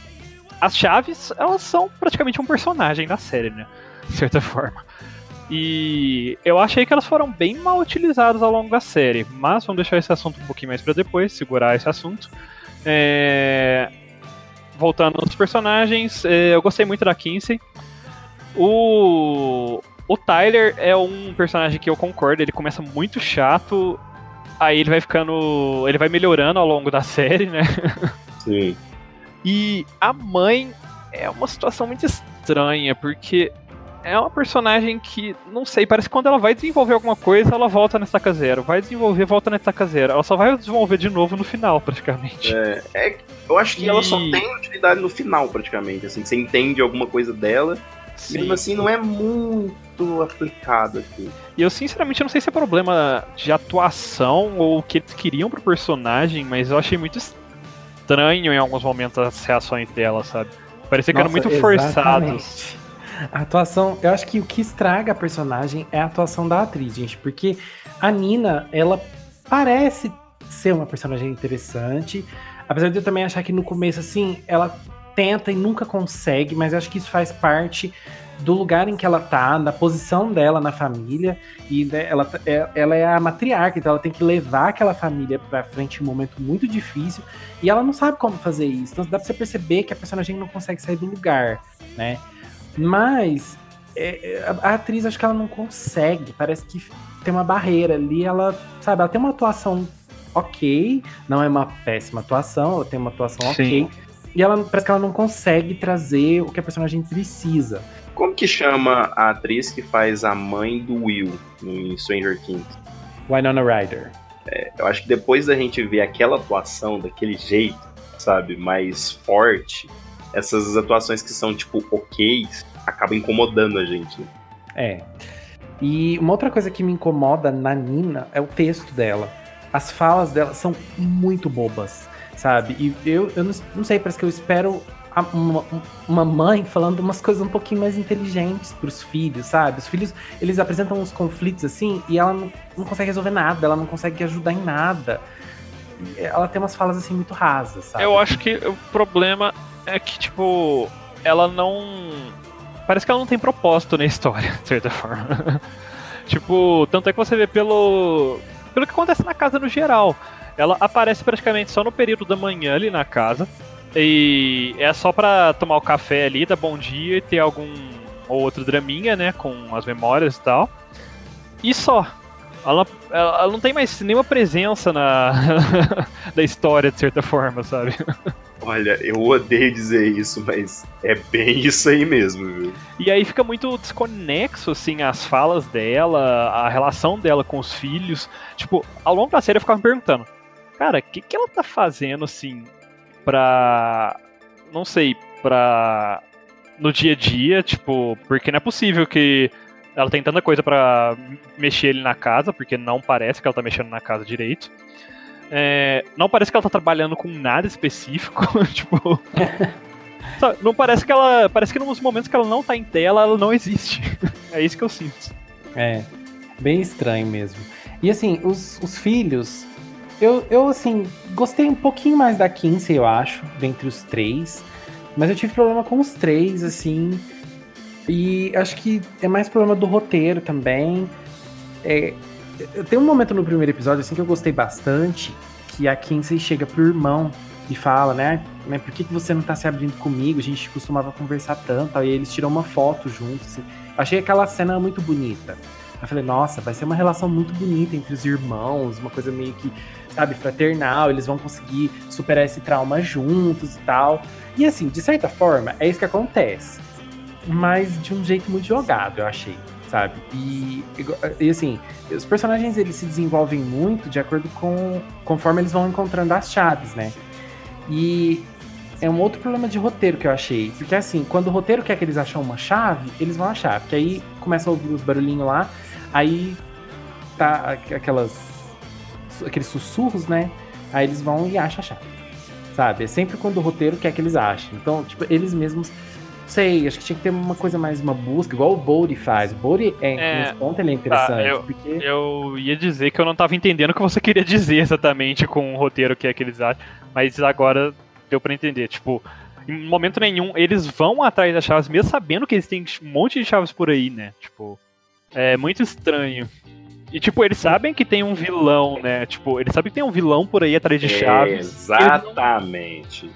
as chaves, elas são praticamente um personagem da série, né? De certa forma. E eu achei que elas foram bem mal utilizadas ao longo da série, mas vamos deixar esse assunto um pouquinho mais para depois, segurar esse assunto. É... Voltando aos personagens, é... eu gostei muito da Kinsey. O... o Tyler é um personagem que eu concordo, ele começa muito chato, aí ele vai ficando. ele vai melhorando ao longo da série, né? Sim. E a mãe é uma situação muito estranha, porque é uma personagem que, não sei, parece que quando ela vai desenvolver alguma coisa, ela volta na estaca zero. Vai desenvolver, volta na estaca zero. Ela só vai desenvolver de novo no final, praticamente. É, é eu acho que e... ela só tem utilidade no final, praticamente. Assim, você entende alguma coisa dela, Sim. mesmo assim não é muito aplicado aqui. E eu sinceramente não sei se é problema de atuação ou o que eles queriam pro personagem, mas eu achei muito estranho em alguns momentos as reações dela, sabe? Parecia que Nossa, eram muito forçados. exatamente. A atuação, eu acho que o que estraga a personagem é a atuação da atriz, gente, porque a Nina, ela parece ser uma personagem interessante, apesar de eu também achar que no começo, assim, ela tenta e nunca consegue, mas eu acho que isso faz parte do lugar em que ela tá, da posição dela na família, e né, ela, é- ela é a matriarca, então ela tem que levar aquela família pra frente em um momento muito difícil, e ela não sabe como fazer isso. Então dá pra você perceber que a personagem não consegue sair do lugar, né? Mas é, é, a, a atriz acho que ela não consegue, parece que tem uma barreira ali, ela, sabe, ela tem uma atuação ok, não é uma péssima atuação, ela tem uma atuação Sim. ok. E ela parece que ela não consegue trazer o que a personagem precisa. Como que chama a atriz que faz a mãe do Will em Stranger Things? Winona Ryder. Eu acho que depois da gente ver aquela atuação daquele jeito, sabe, mais forte, essas atuações que são, tipo, ok, acabam incomodando a gente. né? É. E uma outra coisa que me incomoda na Nina é o texto dela. As falas dela são muito bobas, sabe? E eu, eu não, não sei, parece que eu espero uma, uma mãe falando umas coisas um pouquinho mais inteligentes pros filhos, sabe? Os filhos, eles apresentam uns conflitos assim e ela não, não consegue resolver nada, ela não consegue ajudar em nada. Ela tem umas falas assim muito rasas, sabe? Eu acho que o problema é que, tipo, ela não. Parece que ela não tem propósito na história, de certa forma. tipo, tanto é que você vê pelo. pelo que acontece na casa no geral. Ela aparece praticamente só no período da manhã ali na casa. E é só pra tomar o café ali, dar bom dia e ter algum ou outro draminha, né? Com as memórias e tal. E só. Ela, ela, ela não tem mais nenhuma presença na da história, de certa forma, sabe? Olha, eu odeio dizer isso, mas é bem isso aí mesmo, viu? E aí fica muito desconexo, assim, as falas dela, a relação dela com os filhos. Tipo, ao longo da série eu ficava me perguntando, cara, o que, que ela tá fazendo, assim, pra. Não sei, pra. No dia a dia, tipo, porque não é possível que ela tem tanta coisa pra mexer ali na casa, porque não parece que ela tá mexendo na casa direito. É, não parece que ela tá trabalhando com nada específico, tipo. Sabe, Não parece que ela. Parece que nos momentos que ela não tá em tela, ela não existe. É isso que eu sinto. É, bem estranho mesmo. E assim, os, os filhos, eu, eu assim, gostei um pouquinho mais da Kinsey, eu acho, dentre os três. Mas eu tive problema com os três, assim. E acho que é mais problema do roteiro também. É, tenho um momento no primeiro episódio, assim, que eu gostei bastante, que a Kinsey chega pro irmão e fala, né? né por que, que você não tá se abrindo comigo? A gente costumava conversar tanto. Aí eles tiram uma foto juntos, assim. Achei aquela cena muito bonita. Eu falei, nossa, vai ser uma relação muito bonita entre os irmãos, uma coisa meio que, sabe, fraternal, eles vão conseguir superar esse trauma juntos e tal. E assim, de certa forma, é isso que acontece. Mas de um jeito muito jogado, eu achei, sabe? E, e assim, os personagens eles se desenvolvem muito de acordo com conforme eles vão encontrando as chaves, né? E é um outro problema de roteiro que eu achei. Porque assim, quando o roteiro quer que eles acham uma chave, eles vão achar. Porque aí começa a ouvir os barulhinhos lá, aí tá aqu- aquelas. Aqueles sussurros, né? Aí eles vão e acham a chave. Sabe? É sempre quando o roteiro quer que eles achem. Então, tipo, eles mesmos. Sei, acho que tinha que ter uma coisa mais, uma busca, igual o Bodhi faz. O Bodhi, é, É, nesse ponto, ele é interessante. eu- porque... Eu ia dizer que eu não tava entendendo o que você queria dizer exatamente com o roteiro que é que eles acham, mas agora deu pra entender. Tipo, em momento nenhum eles vão atrás das chaves, mesmo sabendo que eles têm um monte de chaves por aí, né? Tipo, é muito estranho. E, tipo, eles sabem que tem um vilão, né? Tipo, eles sabem que tem um vilão por aí atrás de chaves. Exatamente.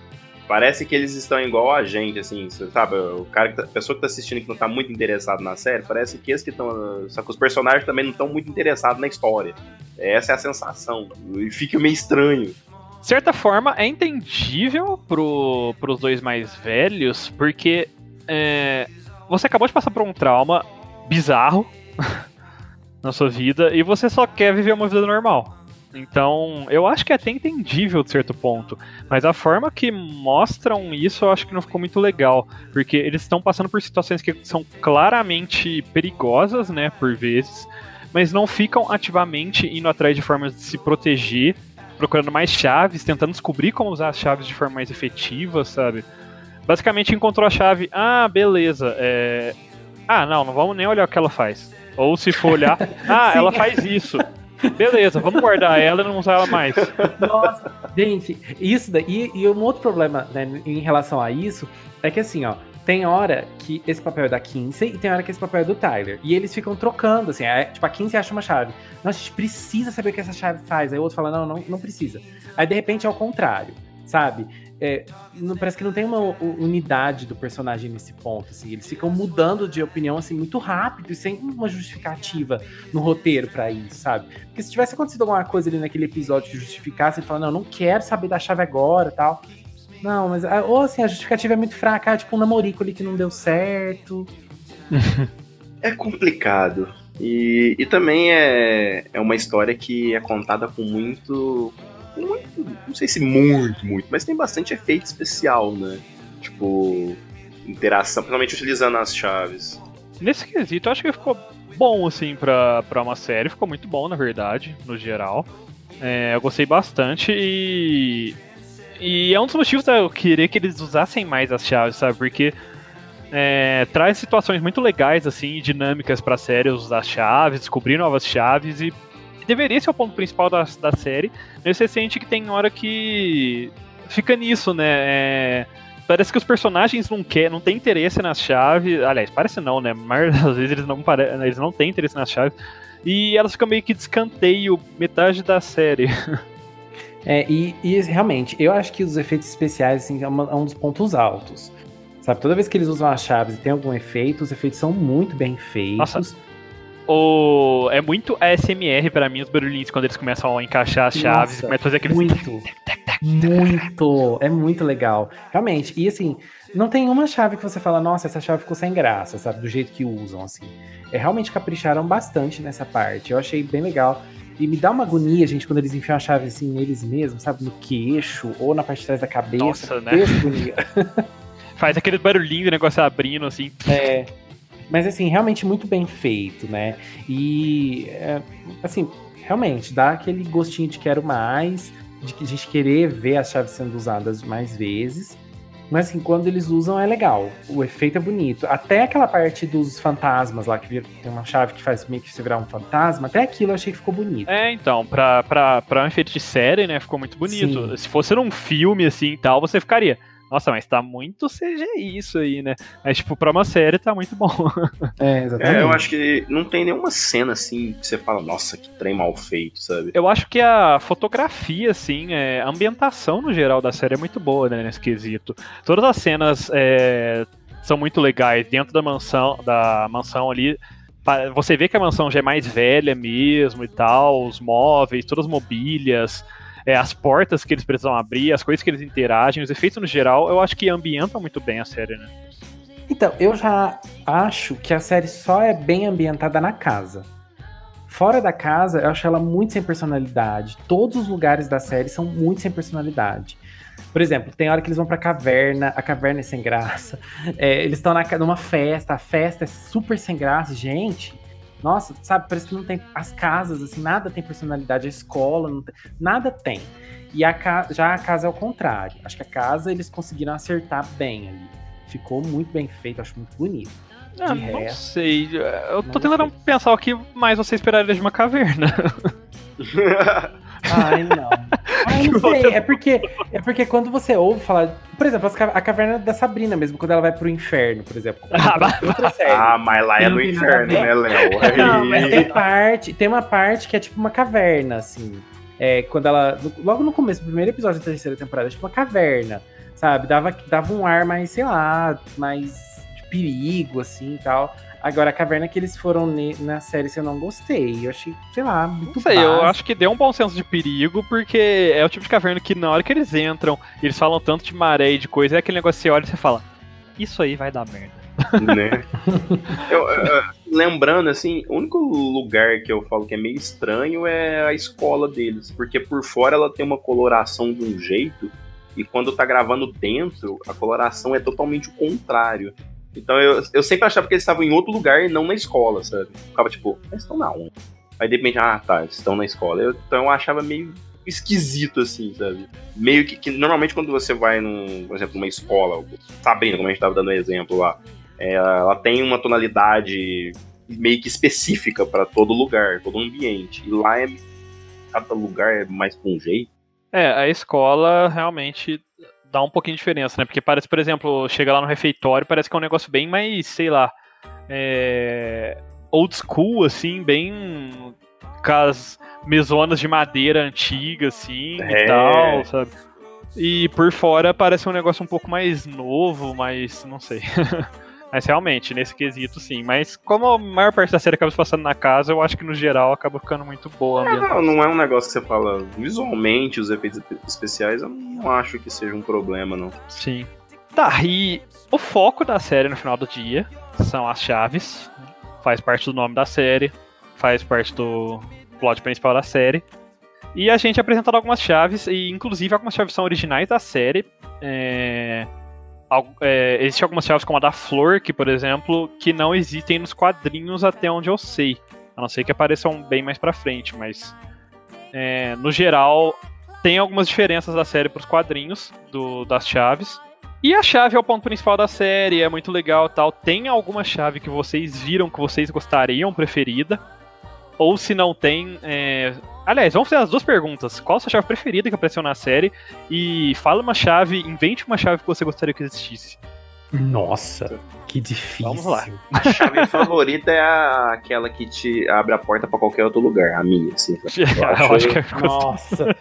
Parece que eles estão igual a gente, assim, sabe? O cara que tá, a pessoa que tá assistindo que não tá muito interessado na série, parece que esses que estão. Só que os personagens também não estão muito interessados na história. Essa é a sensação. E fica meio estranho. De certa forma, é entendível pro, pros dois mais velhos, porque é, você acabou de passar por um trauma bizarro na sua vida e você só quer viver uma vida normal. Então, eu acho que é até entendível de certo ponto, mas a forma que mostram isso eu acho que não ficou muito legal, porque eles estão passando por situações que são claramente perigosas, né, por vezes, mas não ficam ativamente indo atrás de formas de se proteger procurando mais chaves, tentando descobrir como usar as chaves de forma mais efetiva, sabe? Basicamente encontrou a chave, ah, beleza, é... ah, não, não vamos nem olhar o que ela faz. Ou se for olhar, ah, ela faz isso. Beleza, vamos guardar ela e não usar ela mais. Nossa, gente, isso daí. E um outro problema né, em relação a isso é que assim, ó, tem hora que esse papel é da Kinsey e tem hora que esse papel é do Tyler. E eles ficam trocando, assim. É, tipo, a Kinsey acha uma chave. Nossa, a gente precisa saber o que essa chave faz. Aí o outro fala, não, não, não precisa. Aí, de repente, é o contrário, sabe? É, não, parece que não tem uma unidade do personagem nesse ponto, assim. Eles ficam mudando de opinião, assim, muito rápido e sem uma justificativa no roteiro para isso, sabe? Porque se tivesse acontecido alguma coisa ali naquele episódio que justificasse, ele fala, não, não quero saber da chave agora tal. Não, mas. Ah, ou assim, a justificativa é muito fraca, ah, tipo um namorico ali que não deu certo. é complicado. E, e também é, é uma história que é contada com muito, muito. Não sei se muito, muito, mas tem bastante efeito especial, né? Tipo, interação, principalmente utilizando as chaves. Nesse quesito, acho que ficou bom, assim, pra, pra uma série. Ficou muito bom, na verdade, no geral. É, eu gostei bastante e e é um dos motivos da eu querer que eles usassem mais as chaves, sabe? Porque é, traz situações muito legais, assim, dinâmicas pra série, usar chaves, descobrir novas chaves e deveria ser o ponto principal da, da série. Mas você sente que tem hora que fica nisso, né? É, parece que os personagens não querem, não têm interesse nas chaves. Aliás, parece não, né? Mas às vezes eles não, pare... eles não têm interesse nas chaves. E elas ficam meio que de escanteio metade da série. É, e, e, realmente, eu acho que os efeitos especiais assim, é, uma, é, um dos pontos altos. Sabe, toda vez que eles usam as chaves e tem algum efeito, os efeitos são muito bem feitos. Nossa. O... É muito ASMR para mim os barulhinhos quando eles começam a encaixar as chaves, começam a fazer aquele muito, muito, é muito legal, realmente. E assim, não tem uma chave que você fala, nossa, essa chave ficou sem graça, sabe, do jeito que usam assim. É realmente capricharam bastante nessa parte. Eu achei bem legal. E me dá uma agonia, gente, quando eles enfiam a chave assim neles mesmos, sabe? No queixo ou na parte de trás da cabeça. Nossa, né? Faz aquele barulhinho do negócio abrindo, assim. É. Mas, assim, realmente muito bem feito, né? E, é, assim, realmente, dá aquele gostinho de quero mais, de que a gente querer ver as chaves sendo usadas mais vezes. Mas assim, quando eles usam é legal. O efeito é bonito. Até aquela parte dos fantasmas lá, que tem uma chave que faz meio que você virar um fantasma, até aquilo eu achei que ficou bonito. É, então, pra, pra, pra um efeito de série, né, ficou muito bonito. Sim. Se fosse num filme assim e tal, você ficaria. Nossa, mas tá muito CGI isso aí, né? Mas, tipo, pra uma série tá muito bom. É, exatamente. É, eu acho que não tem nenhuma cena, assim, que você fala, nossa, que trem mal feito, sabe? Eu acho que a fotografia, assim, é, a ambientação no geral da série é muito boa, né, nesse quesito. Todas as cenas é, são muito legais. Dentro da mansão, da mansão ali, você vê que a mansão já é mais velha mesmo e tal, os móveis, todas as mobílias é, as portas que eles precisam abrir, as coisas que eles interagem, os efeitos no geral, eu acho que ambientam muito bem a série, né? Então, eu já acho que a série só é bem ambientada na casa. Fora da casa, eu acho ela muito sem personalidade. Todos os lugares da série são muito sem personalidade. Por exemplo, tem hora que eles vão pra caverna, a caverna é sem graça. É, eles estão numa festa, a festa é super sem graça. Gente, nossa, sabe, parece que não tem. As casas, assim, nada tem personalidade, a escola, tem, nada tem. E a já a casa é o contrário. Acho que a casa eles conseguiram acertar bem ali. Ficou muito bem feito, acho muito bonito. Ah, não sei. Eu tô tentando pensar o que mais você esperaria de uma caverna. Ai, não. Ai, não sei. É porque, é porque quando você ouve falar. Por exemplo, a caverna da Sabrina mesmo, quando ela vai pro inferno, por exemplo. ah, mas lá é no inferno, né, Léo? Não, mas tem parte. Tem uma parte que é tipo uma caverna, assim. É, quando ela. Logo no começo, no primeiro episódio da terceira temporada, é tipo uma caverna. Sabe? Dava, dava um ar mais, sei lá, mais de perigo, assim e tal. Agora, a caverna que eles foram na série, se eu não gostei. Eu achei, sei lá, muito Não sei, básico. eu acho que deu um bom senso de perigo, porque é o tipo de caverna que na hora que eles entram, eles falam tanto de maré e de coisa, é aquele negócio que você olha e você fala, isso aí vai dar merda. Né? eu, eu, lembrando, assim, o único lugar que eu falo que é meio estranho é a escola deles, porque por fora ela tem uma coloração de um jeito, e quando tá gravando dentro, a coloração é totalmente o contrário. Então eu, eu sempre achava que eles estavam em outro lugar e não na escola, sabe? Ficava tipo, eles estão na onde? Aí de repente, ah, tá, eles estão na escola. Eu, então eu achava meio esquisito, assim, sabe? Meio que, que normalmente quando você vai, num, por exemplo, numa escola, Sabrina, como a gente tava dando um exemplo lá, é, ela tem uma tonalidade meio que específica para todo lugar, todo ambiente. E lá é cada lugar é mais com um jeito. É, a escola realmente dá um pouquinho de diferença, né? Porque parece, por exemplo, chega lá no refeitório, parece que é um negócio bem mais, sei lá, é, old school, assim, bem com as mesonas de madeira antiga, assim, é. e tal, sabe? E por fora parece um negócio um pouco mais novo, mais, não sei. Mas realmente, nesse quesito, sim. Mas como a maior parte da série acaba se passando na casa, eu acho que no geral acaba ficando muito boa. É, não, não é um negócio que você fala visualmente, os efeitos especiais, eu não acho que seja um problema, não. Sim. Tá, e o foco da série no final do dia são as chaves. Faz parte do nome da série, faz parte do plot principal da série. E a gente apresentado algumas chaves, e inclusive algumas chaves são originais da série. É é, existem algumas chaves como a da flor, que, por exemplo, que não existem nos quadrinhos até onde eu sei. A não ser que apareçam bem mais pra frente, mas é, no geral tem algumas diferenças da série pros quadrinhos do, das chaves. E a chave é o ponto principal da série, é muito legal tal. Tem alguma chave que vocês viram que vocês gostariam, preferida? Ou se não tem, é, Aliás, vamos fazer as duas perguntas. Qual a sua chave preferida que apareceu na série? E fala uma chave, invente uma chave que você gostaria que existisse. Nossa, que difícil. Vamos lá. A chave favorita é a, aquela que te abre a porta para qualquer outro lugar, a minha, assim. Eu acho, eu acho que é Nossa.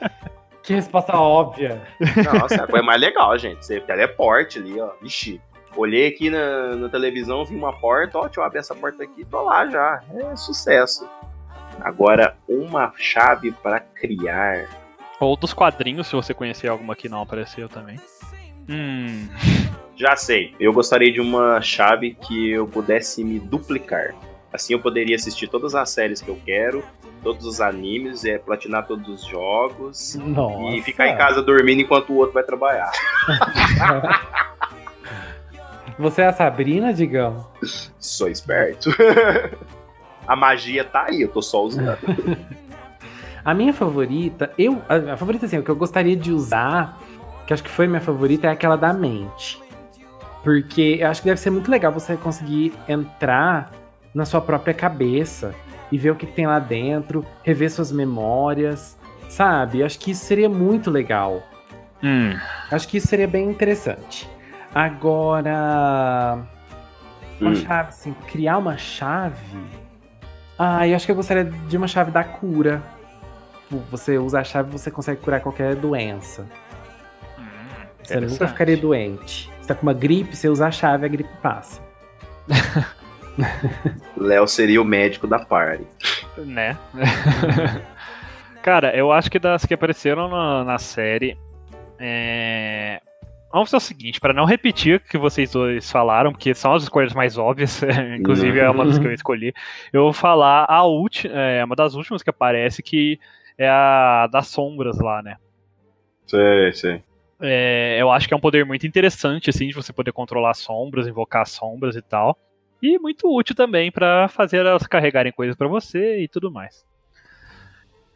que resposta óbvia. Nossa, a coisa mais legal, gente. Você teleporte ali, ó. Ixi. Olhei aqui na, na televisão, vi uma porta, ó, deixa eu abrir essa porta aqui, tô lá já. É sucesso. Agora, uma chave para criar. Ou dos quadrinhos, se você conhecer alguma que não apareceu também. Hum. Já sei. Eu gostaria de uma chave que eu pudesse me duplicar. Assim eu poderia assistir todas as séries que eu quero, todos os animes, é, platinar todos os jogos Nossa. e ficar em casa dormindo enquanto o outro vai trabalhar. Você é a Sabrina, digamos? Sou esperto. a magia tá aí, eu tô só usando. a minha favorita, eu. A, favorita, assim, o que eu gostaria de usar, que acho que foi minha favorita, é aquela da mente. Porque eu acho que deve ser muito legal você conseguir entrar na sua própria cabeça e ver o que, que tem lá dentro, rever suas memórias, sabe? Eu acho que isso seria muito legal. Hum. Acho que isso seria bem interessante. Agora. Uma hum. chave, assim, criar uma chave ah, eu acho que eu gostaria de uma chave da cura. Tipo, você usa a chave e você consegue curar qualquer doença. Hum, você nunca ficaria doente. Você tá com uma gripe, você usa a chave, a gripe passa. Léo seria o médico da party. Né? Cara, eu acho que das que apareceram na, na série. É... Vamos fazer o seguinte, para não repetir o que vocês dois falaram, porque são as escolhas mais óbvias, inclusive é uma das que eu escolhi, eu vou falar a última, é uma das últimas que aparece, que é a das sombras lá, né? Sei, sei. É, eu acho que é um poder muito interessante, assim, de você poder controlar sombras, invocar sombras e tal. E muito útil também para fazer elas carregarem coisas para você e tudo mais.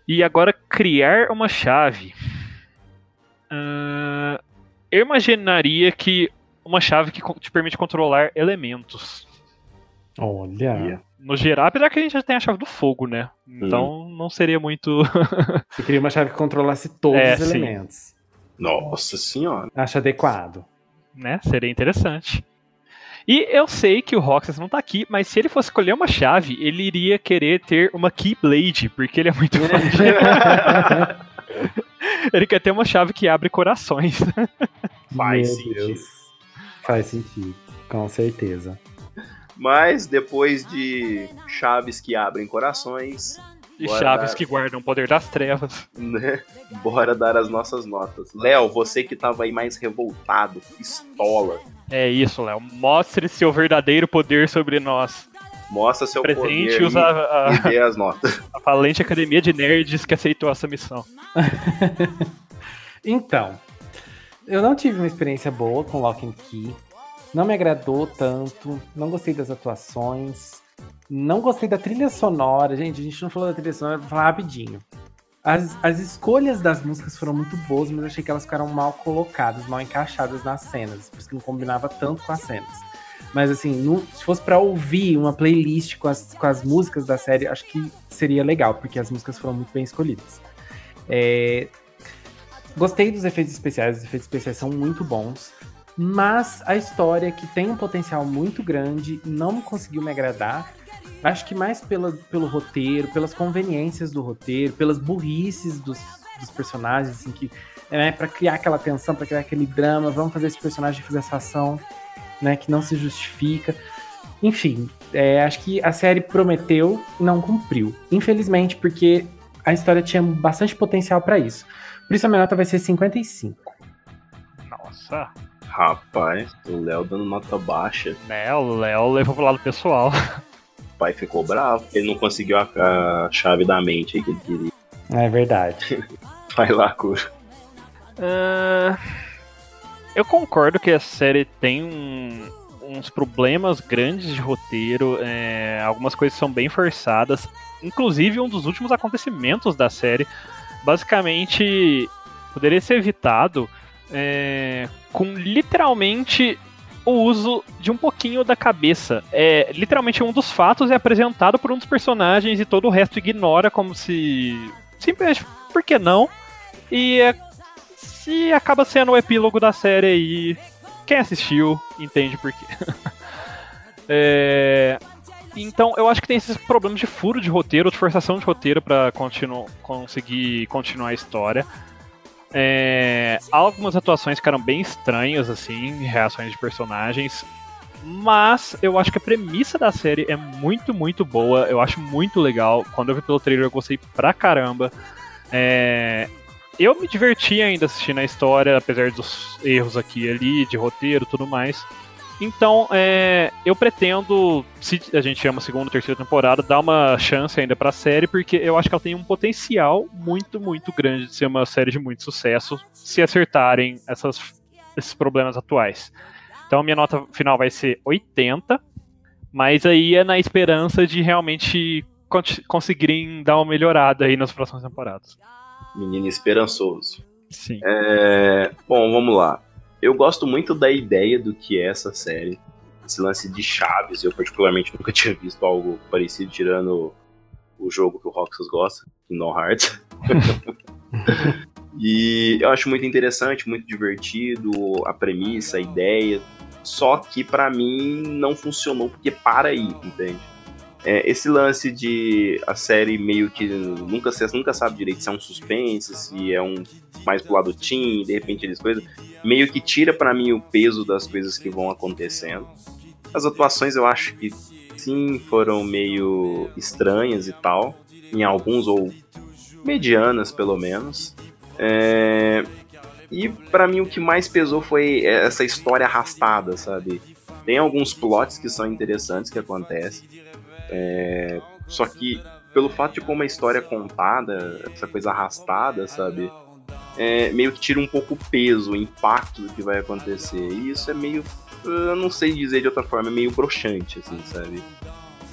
E agora, criar uma chave. Uh, eu imaginaria que uma chave que te permite controlar elementos. Olha. No geral, apesar que a gente já tem a chave do fogo, né? Então hum. não seria muito. Você queria uma chave que controlasse todos é, os sim. elementos. Nossa senhora. Acho adequado. Né? Seria interessante. E eu sei que o Roxas não tá aqui, mas se ele fosse escolher uma chave, ele iria querer ter uma Keyblade, porque ele é muito fã de... Ele quer ter uma chave que abre corações. Faz Meu sentido. Deus. Faz sentido, com certeza. Mas depois de chaves que abrem corações. E chaves dar... que guardam o poder das trevas. Né? Bora dar as nossas notas. Léo, você que tava aí mais revoltado, pistola. É isso, Léo. Mostre seu verdadeiro poder sobre nós. Mostra seu Presente poder usa a, e dê as notas. A falente Academia de Nerds que aceitou essa missão. então, eu não tive uma experiência boa com Lock and Key. Não me agradou tanto. Não gostei das atuações. Não gostei da trilha sonora. Gente, a gente não falou da trilha sonora, vou falar rapidinho. As, as escolhas das músicas foram muito boas, mas eu achei que elas ficaram mal colocadas, mal encaixadas nas cenas, por isso que não combinava tanto com as cenas. Mas assim, no, se fosse para ouvir uma playlist com as, com as músicas da série, acho que seria legal, porque as músicas foram muito bem escolhidas. É... Gostei dos efeitos especiais, os efeitos especiais são muito bons. Mas a história, que tem um potencial muito grande, não conseguiu me agradar. Acho que mais pela, pelo roteiro, pelas conveniências do roteiro, pelas burrices dos, dos personagens, assim, que é para criar aquela tensão, para criar aquele drama, vamos fazer esse personagem fazer essa ação, né, que não se justifica. Enfim, é, acho que a série prometeu e não cumpriu. Infelizmente, porque a história tinha bastante potencial para isso. Por isso a minha nota vai ser 55. Nossa. Rapaz, o Léo dando nota baixa. Né, o Léo levou pro lado pessoal. O pai ficou bravo, porque ele não conseguiu a, a chave da mente que ele queria. É verdade. Vai lá, Cura. Uh, eu concordo que a série tem um, uns problemas grandes de roteiro, é, algumas coisas são bem forçadas. Inclusive, um dos últimos acontecimentos da série, basicamente, poderia ser evitado é, com literalmente o uso de um pouquinho da cabeça. É literalmente um dos fatos é apresentado por um dos personagens e todo o resto ignora como se simplesmente por que não? E é, se acaba sendo o epílogo da série aí. Quem assistiu entende por quê. é, então, eu acho que tem esses problemas de furo de roteiro, de forçação de roteiro para continu conseguir continuar a história. É, algumas atuações ficaram bem estranhas, assim, reações de personagens. Mas eu acho que a premissa da série é muito, muito boa. Eu acho muito legal. Quando eu vi pelo trailer, eu gostei pra caramba. É, eu me diverti ainda assistindo a história, apesar dos erros aqui e ali, de roteiro tudo mais. Então, é, eu pretendo, se a gente chama segunda ou terceira temporada, dar uma chance ainda pra série, porque eu acho que ela tem um potencial muito, muito grande de ser uma série de muito sucesso, se acertarem essas, esses problemas atuais. Então, minha nota final vai ser 80, mas aí é na esperança de realmente conseguirem dar uma melhorada aí nas próximas temporadas. Menino esperançoso. Sim. É, bom, vamos lá eu gosto muito da ideia do que é essa série. Esse lance de chaves, eu particularmente nunca tinha visto algo parecido, tirando o jogo que o Roxas gosta, No Hearts. e eu acho muito interessante, muito divertido, a premissa, a ideia. Só que para mim não funcionou porque para aí, entende? É, esse lance de a série meio que nunca você nunca sabe direito se é um suspense, se é um mais pro lado teen, de repente eles coisas, meio que tira para mim o peso das coisas que vão acontecendo. As atuações eu acho que sim foram meio estranhas e tal, em alguns ou medianas pelo menos. É... E para mim o que mais pesou foi essa história arrastada, sabe? Tem alguns plots que são interessantes que acontecem, é, só que pelo fato de como a história é contada, essa coisa arrastada, sabe? É, meio que tira um pouco o peso, o impacto do que vai acontecer. E isso é meio. Eu não sei dizer de outra forma, é meio broxante, assim, sabe?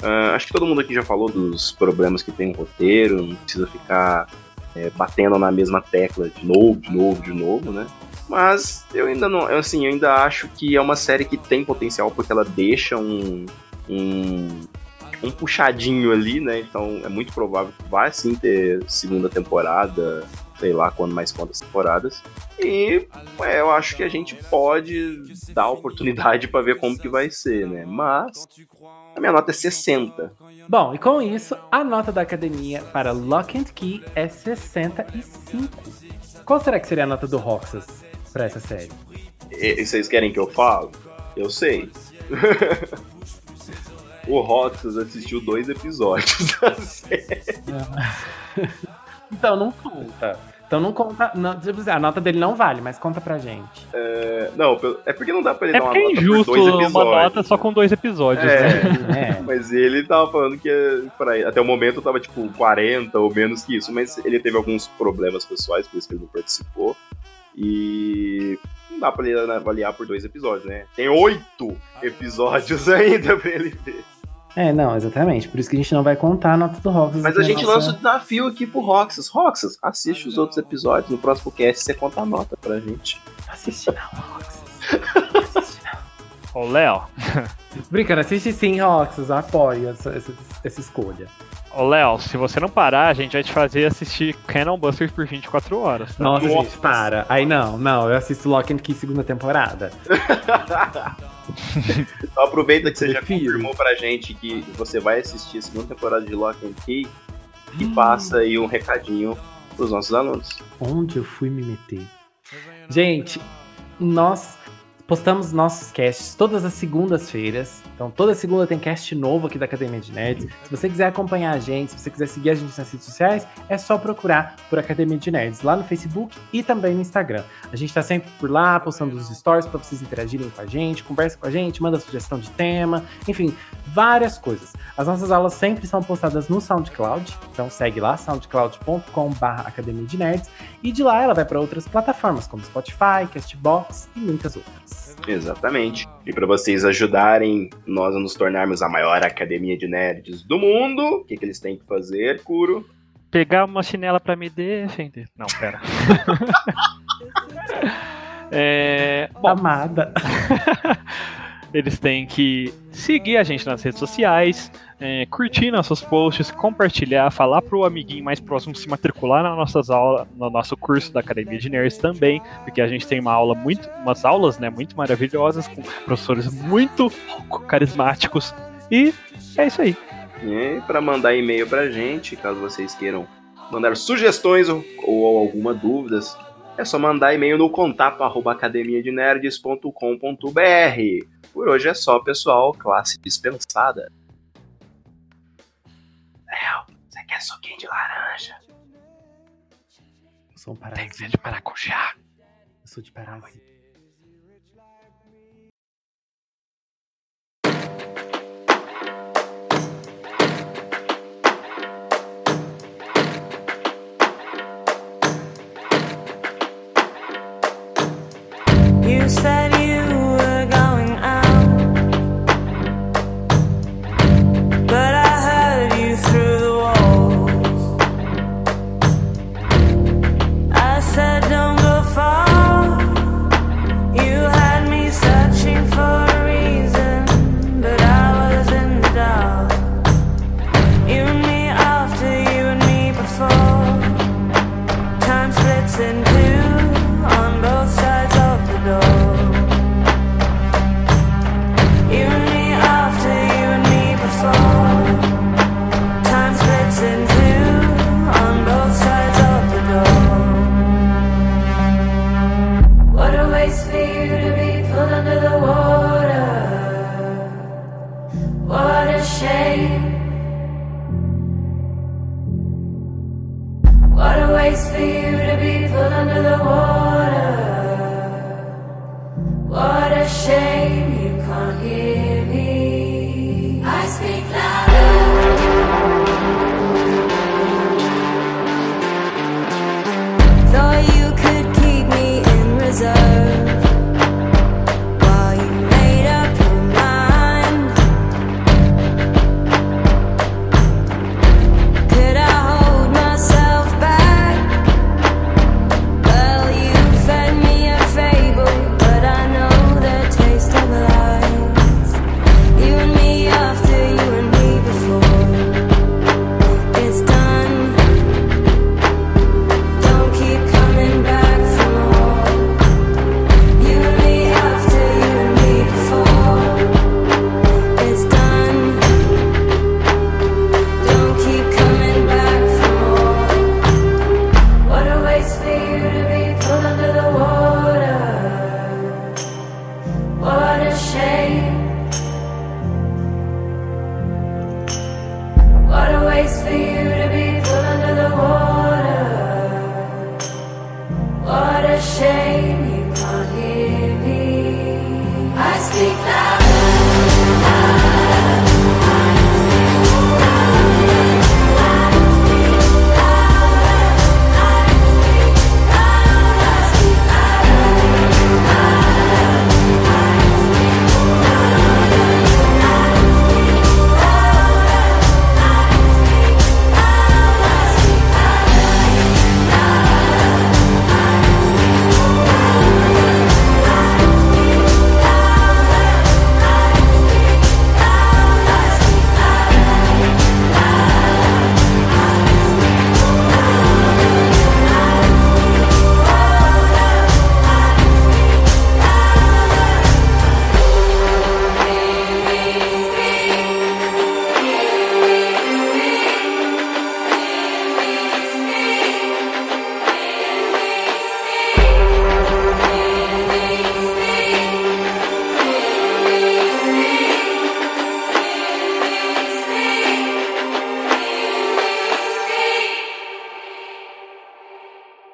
Uh, acho que todo mundo aqui já falou dos problemas que tem o roteiro, não precisa ficar é, batendo na mesma tecla de novo, de novo, de novo, né? Mas eu ainda não. Assim, eu ainda acho que é uma série que tem potencial porque ela deixa um, um um puxadinho ali, né? Então é muito provável que vai sim ter segunda temporada, sei lá quando mais quantas temporadas. E é, eu acho que a gente pode dar oportunidade para ver como que vai ser, né? Mas a minha nota é 60. Bom, e com isso, a nota da academia para Lock and Key é 65. Qual será que seria a nota do Roxas para essa série? E, vocês querem que eu fale? Eu sei. o Roxas assistiu dois episódios da série. então não conta. Então não conta. Não, tipo assim, a nota dele não vale, mas conta pra gente. É, não, é porque não dá pra ele é dar uma é nota injusto por dois episódios. uma nota só com dois episódios, é, né? É. Mas ele tava falando que pra, até o momento tava tipo 40 ou menos que isso, mas ele teve alguns problemas pessoais, por isso que ele não participou. E não dá pra ele avaliar por dois episódios, né? Tem oito episódios ainda pra ele ver. É, não, exatamente. Por isso que a gente não vai contar a nota do Roxas. Mas a gente nossa... lança o desafio aqui pro Roxas. Roxas, assiste os outros episódios. No próximo cast você conta a nota pra gente. Assiste não, Roxas. assiste não. Ô, Léo. Brincando, assiste sim, Roxas. Apoio essa, essa, essa escolha. Ô, Léo, se você não parar, a gente vai te fazer assistir Cannon Busters por 24 horas. Tá? Nossa, Nossa, gente, para. Aí não, não, eu assisto Lock and Key segunda temporada. então aproveita que você já confirmou pra gente que você vai assistir a segunda temporada de Lock and Key e hum. passa aí um recadinho pros nossos alunos. Onde eu fui me meter? Gente, nós Postamos nossos casts todas as segundas-feiras. Então, toda segunda tem cast novo aqui da Academia de Nerds. Se você quiser acompanhar a gente, se você quiser seguir a gente nas redes sociais, é só procurar por Academia de Nerds lá no Facebook e também no Instagram. A gente tá sempre por lá, postando os stories para vocês interagirem com a gente, conversa com a gente, manda sugestão de tema, enfim, várias coisas. As nossas aulas sempre são postadas no SoundCloud, então segue lá, soundcloud.com/barra Academia de Nerds, e de lá ela vai para outras plataformas como Spotify, Castbox e muitas outras. Exatamente. E para vocês ajudarem nós a nos tornarmos a maior academia de nerds do mundo, o que, que eles têm que fazer, Curo? Pegar uma chinela para me defender. Não, pera. é, Amada. eles têm que seguir a gente nas redes sociais, é, curtir nossos posts, compartilhar, falar para o amiguinho mais próximo se matricular nas nossas aulas, no nosso curso da Academia de Nerds também, porque a gente tem uma aula muito, umas aulas, né, muito maravilhosas com professores muito carismáticos e é isso aí. E para mandar e-mail para gente, caso vocês queiram mandar sugestões ou, ou alguma dúvidas, é só mandar e-mail no contato arroba academiadenerds.com.br. Por hoje é só, pessoal. Classe dispensada. Léo, você quer suquinho de laranja? Eu sou um parasita. Tem que ser de maracujá. Eu sou de parasita.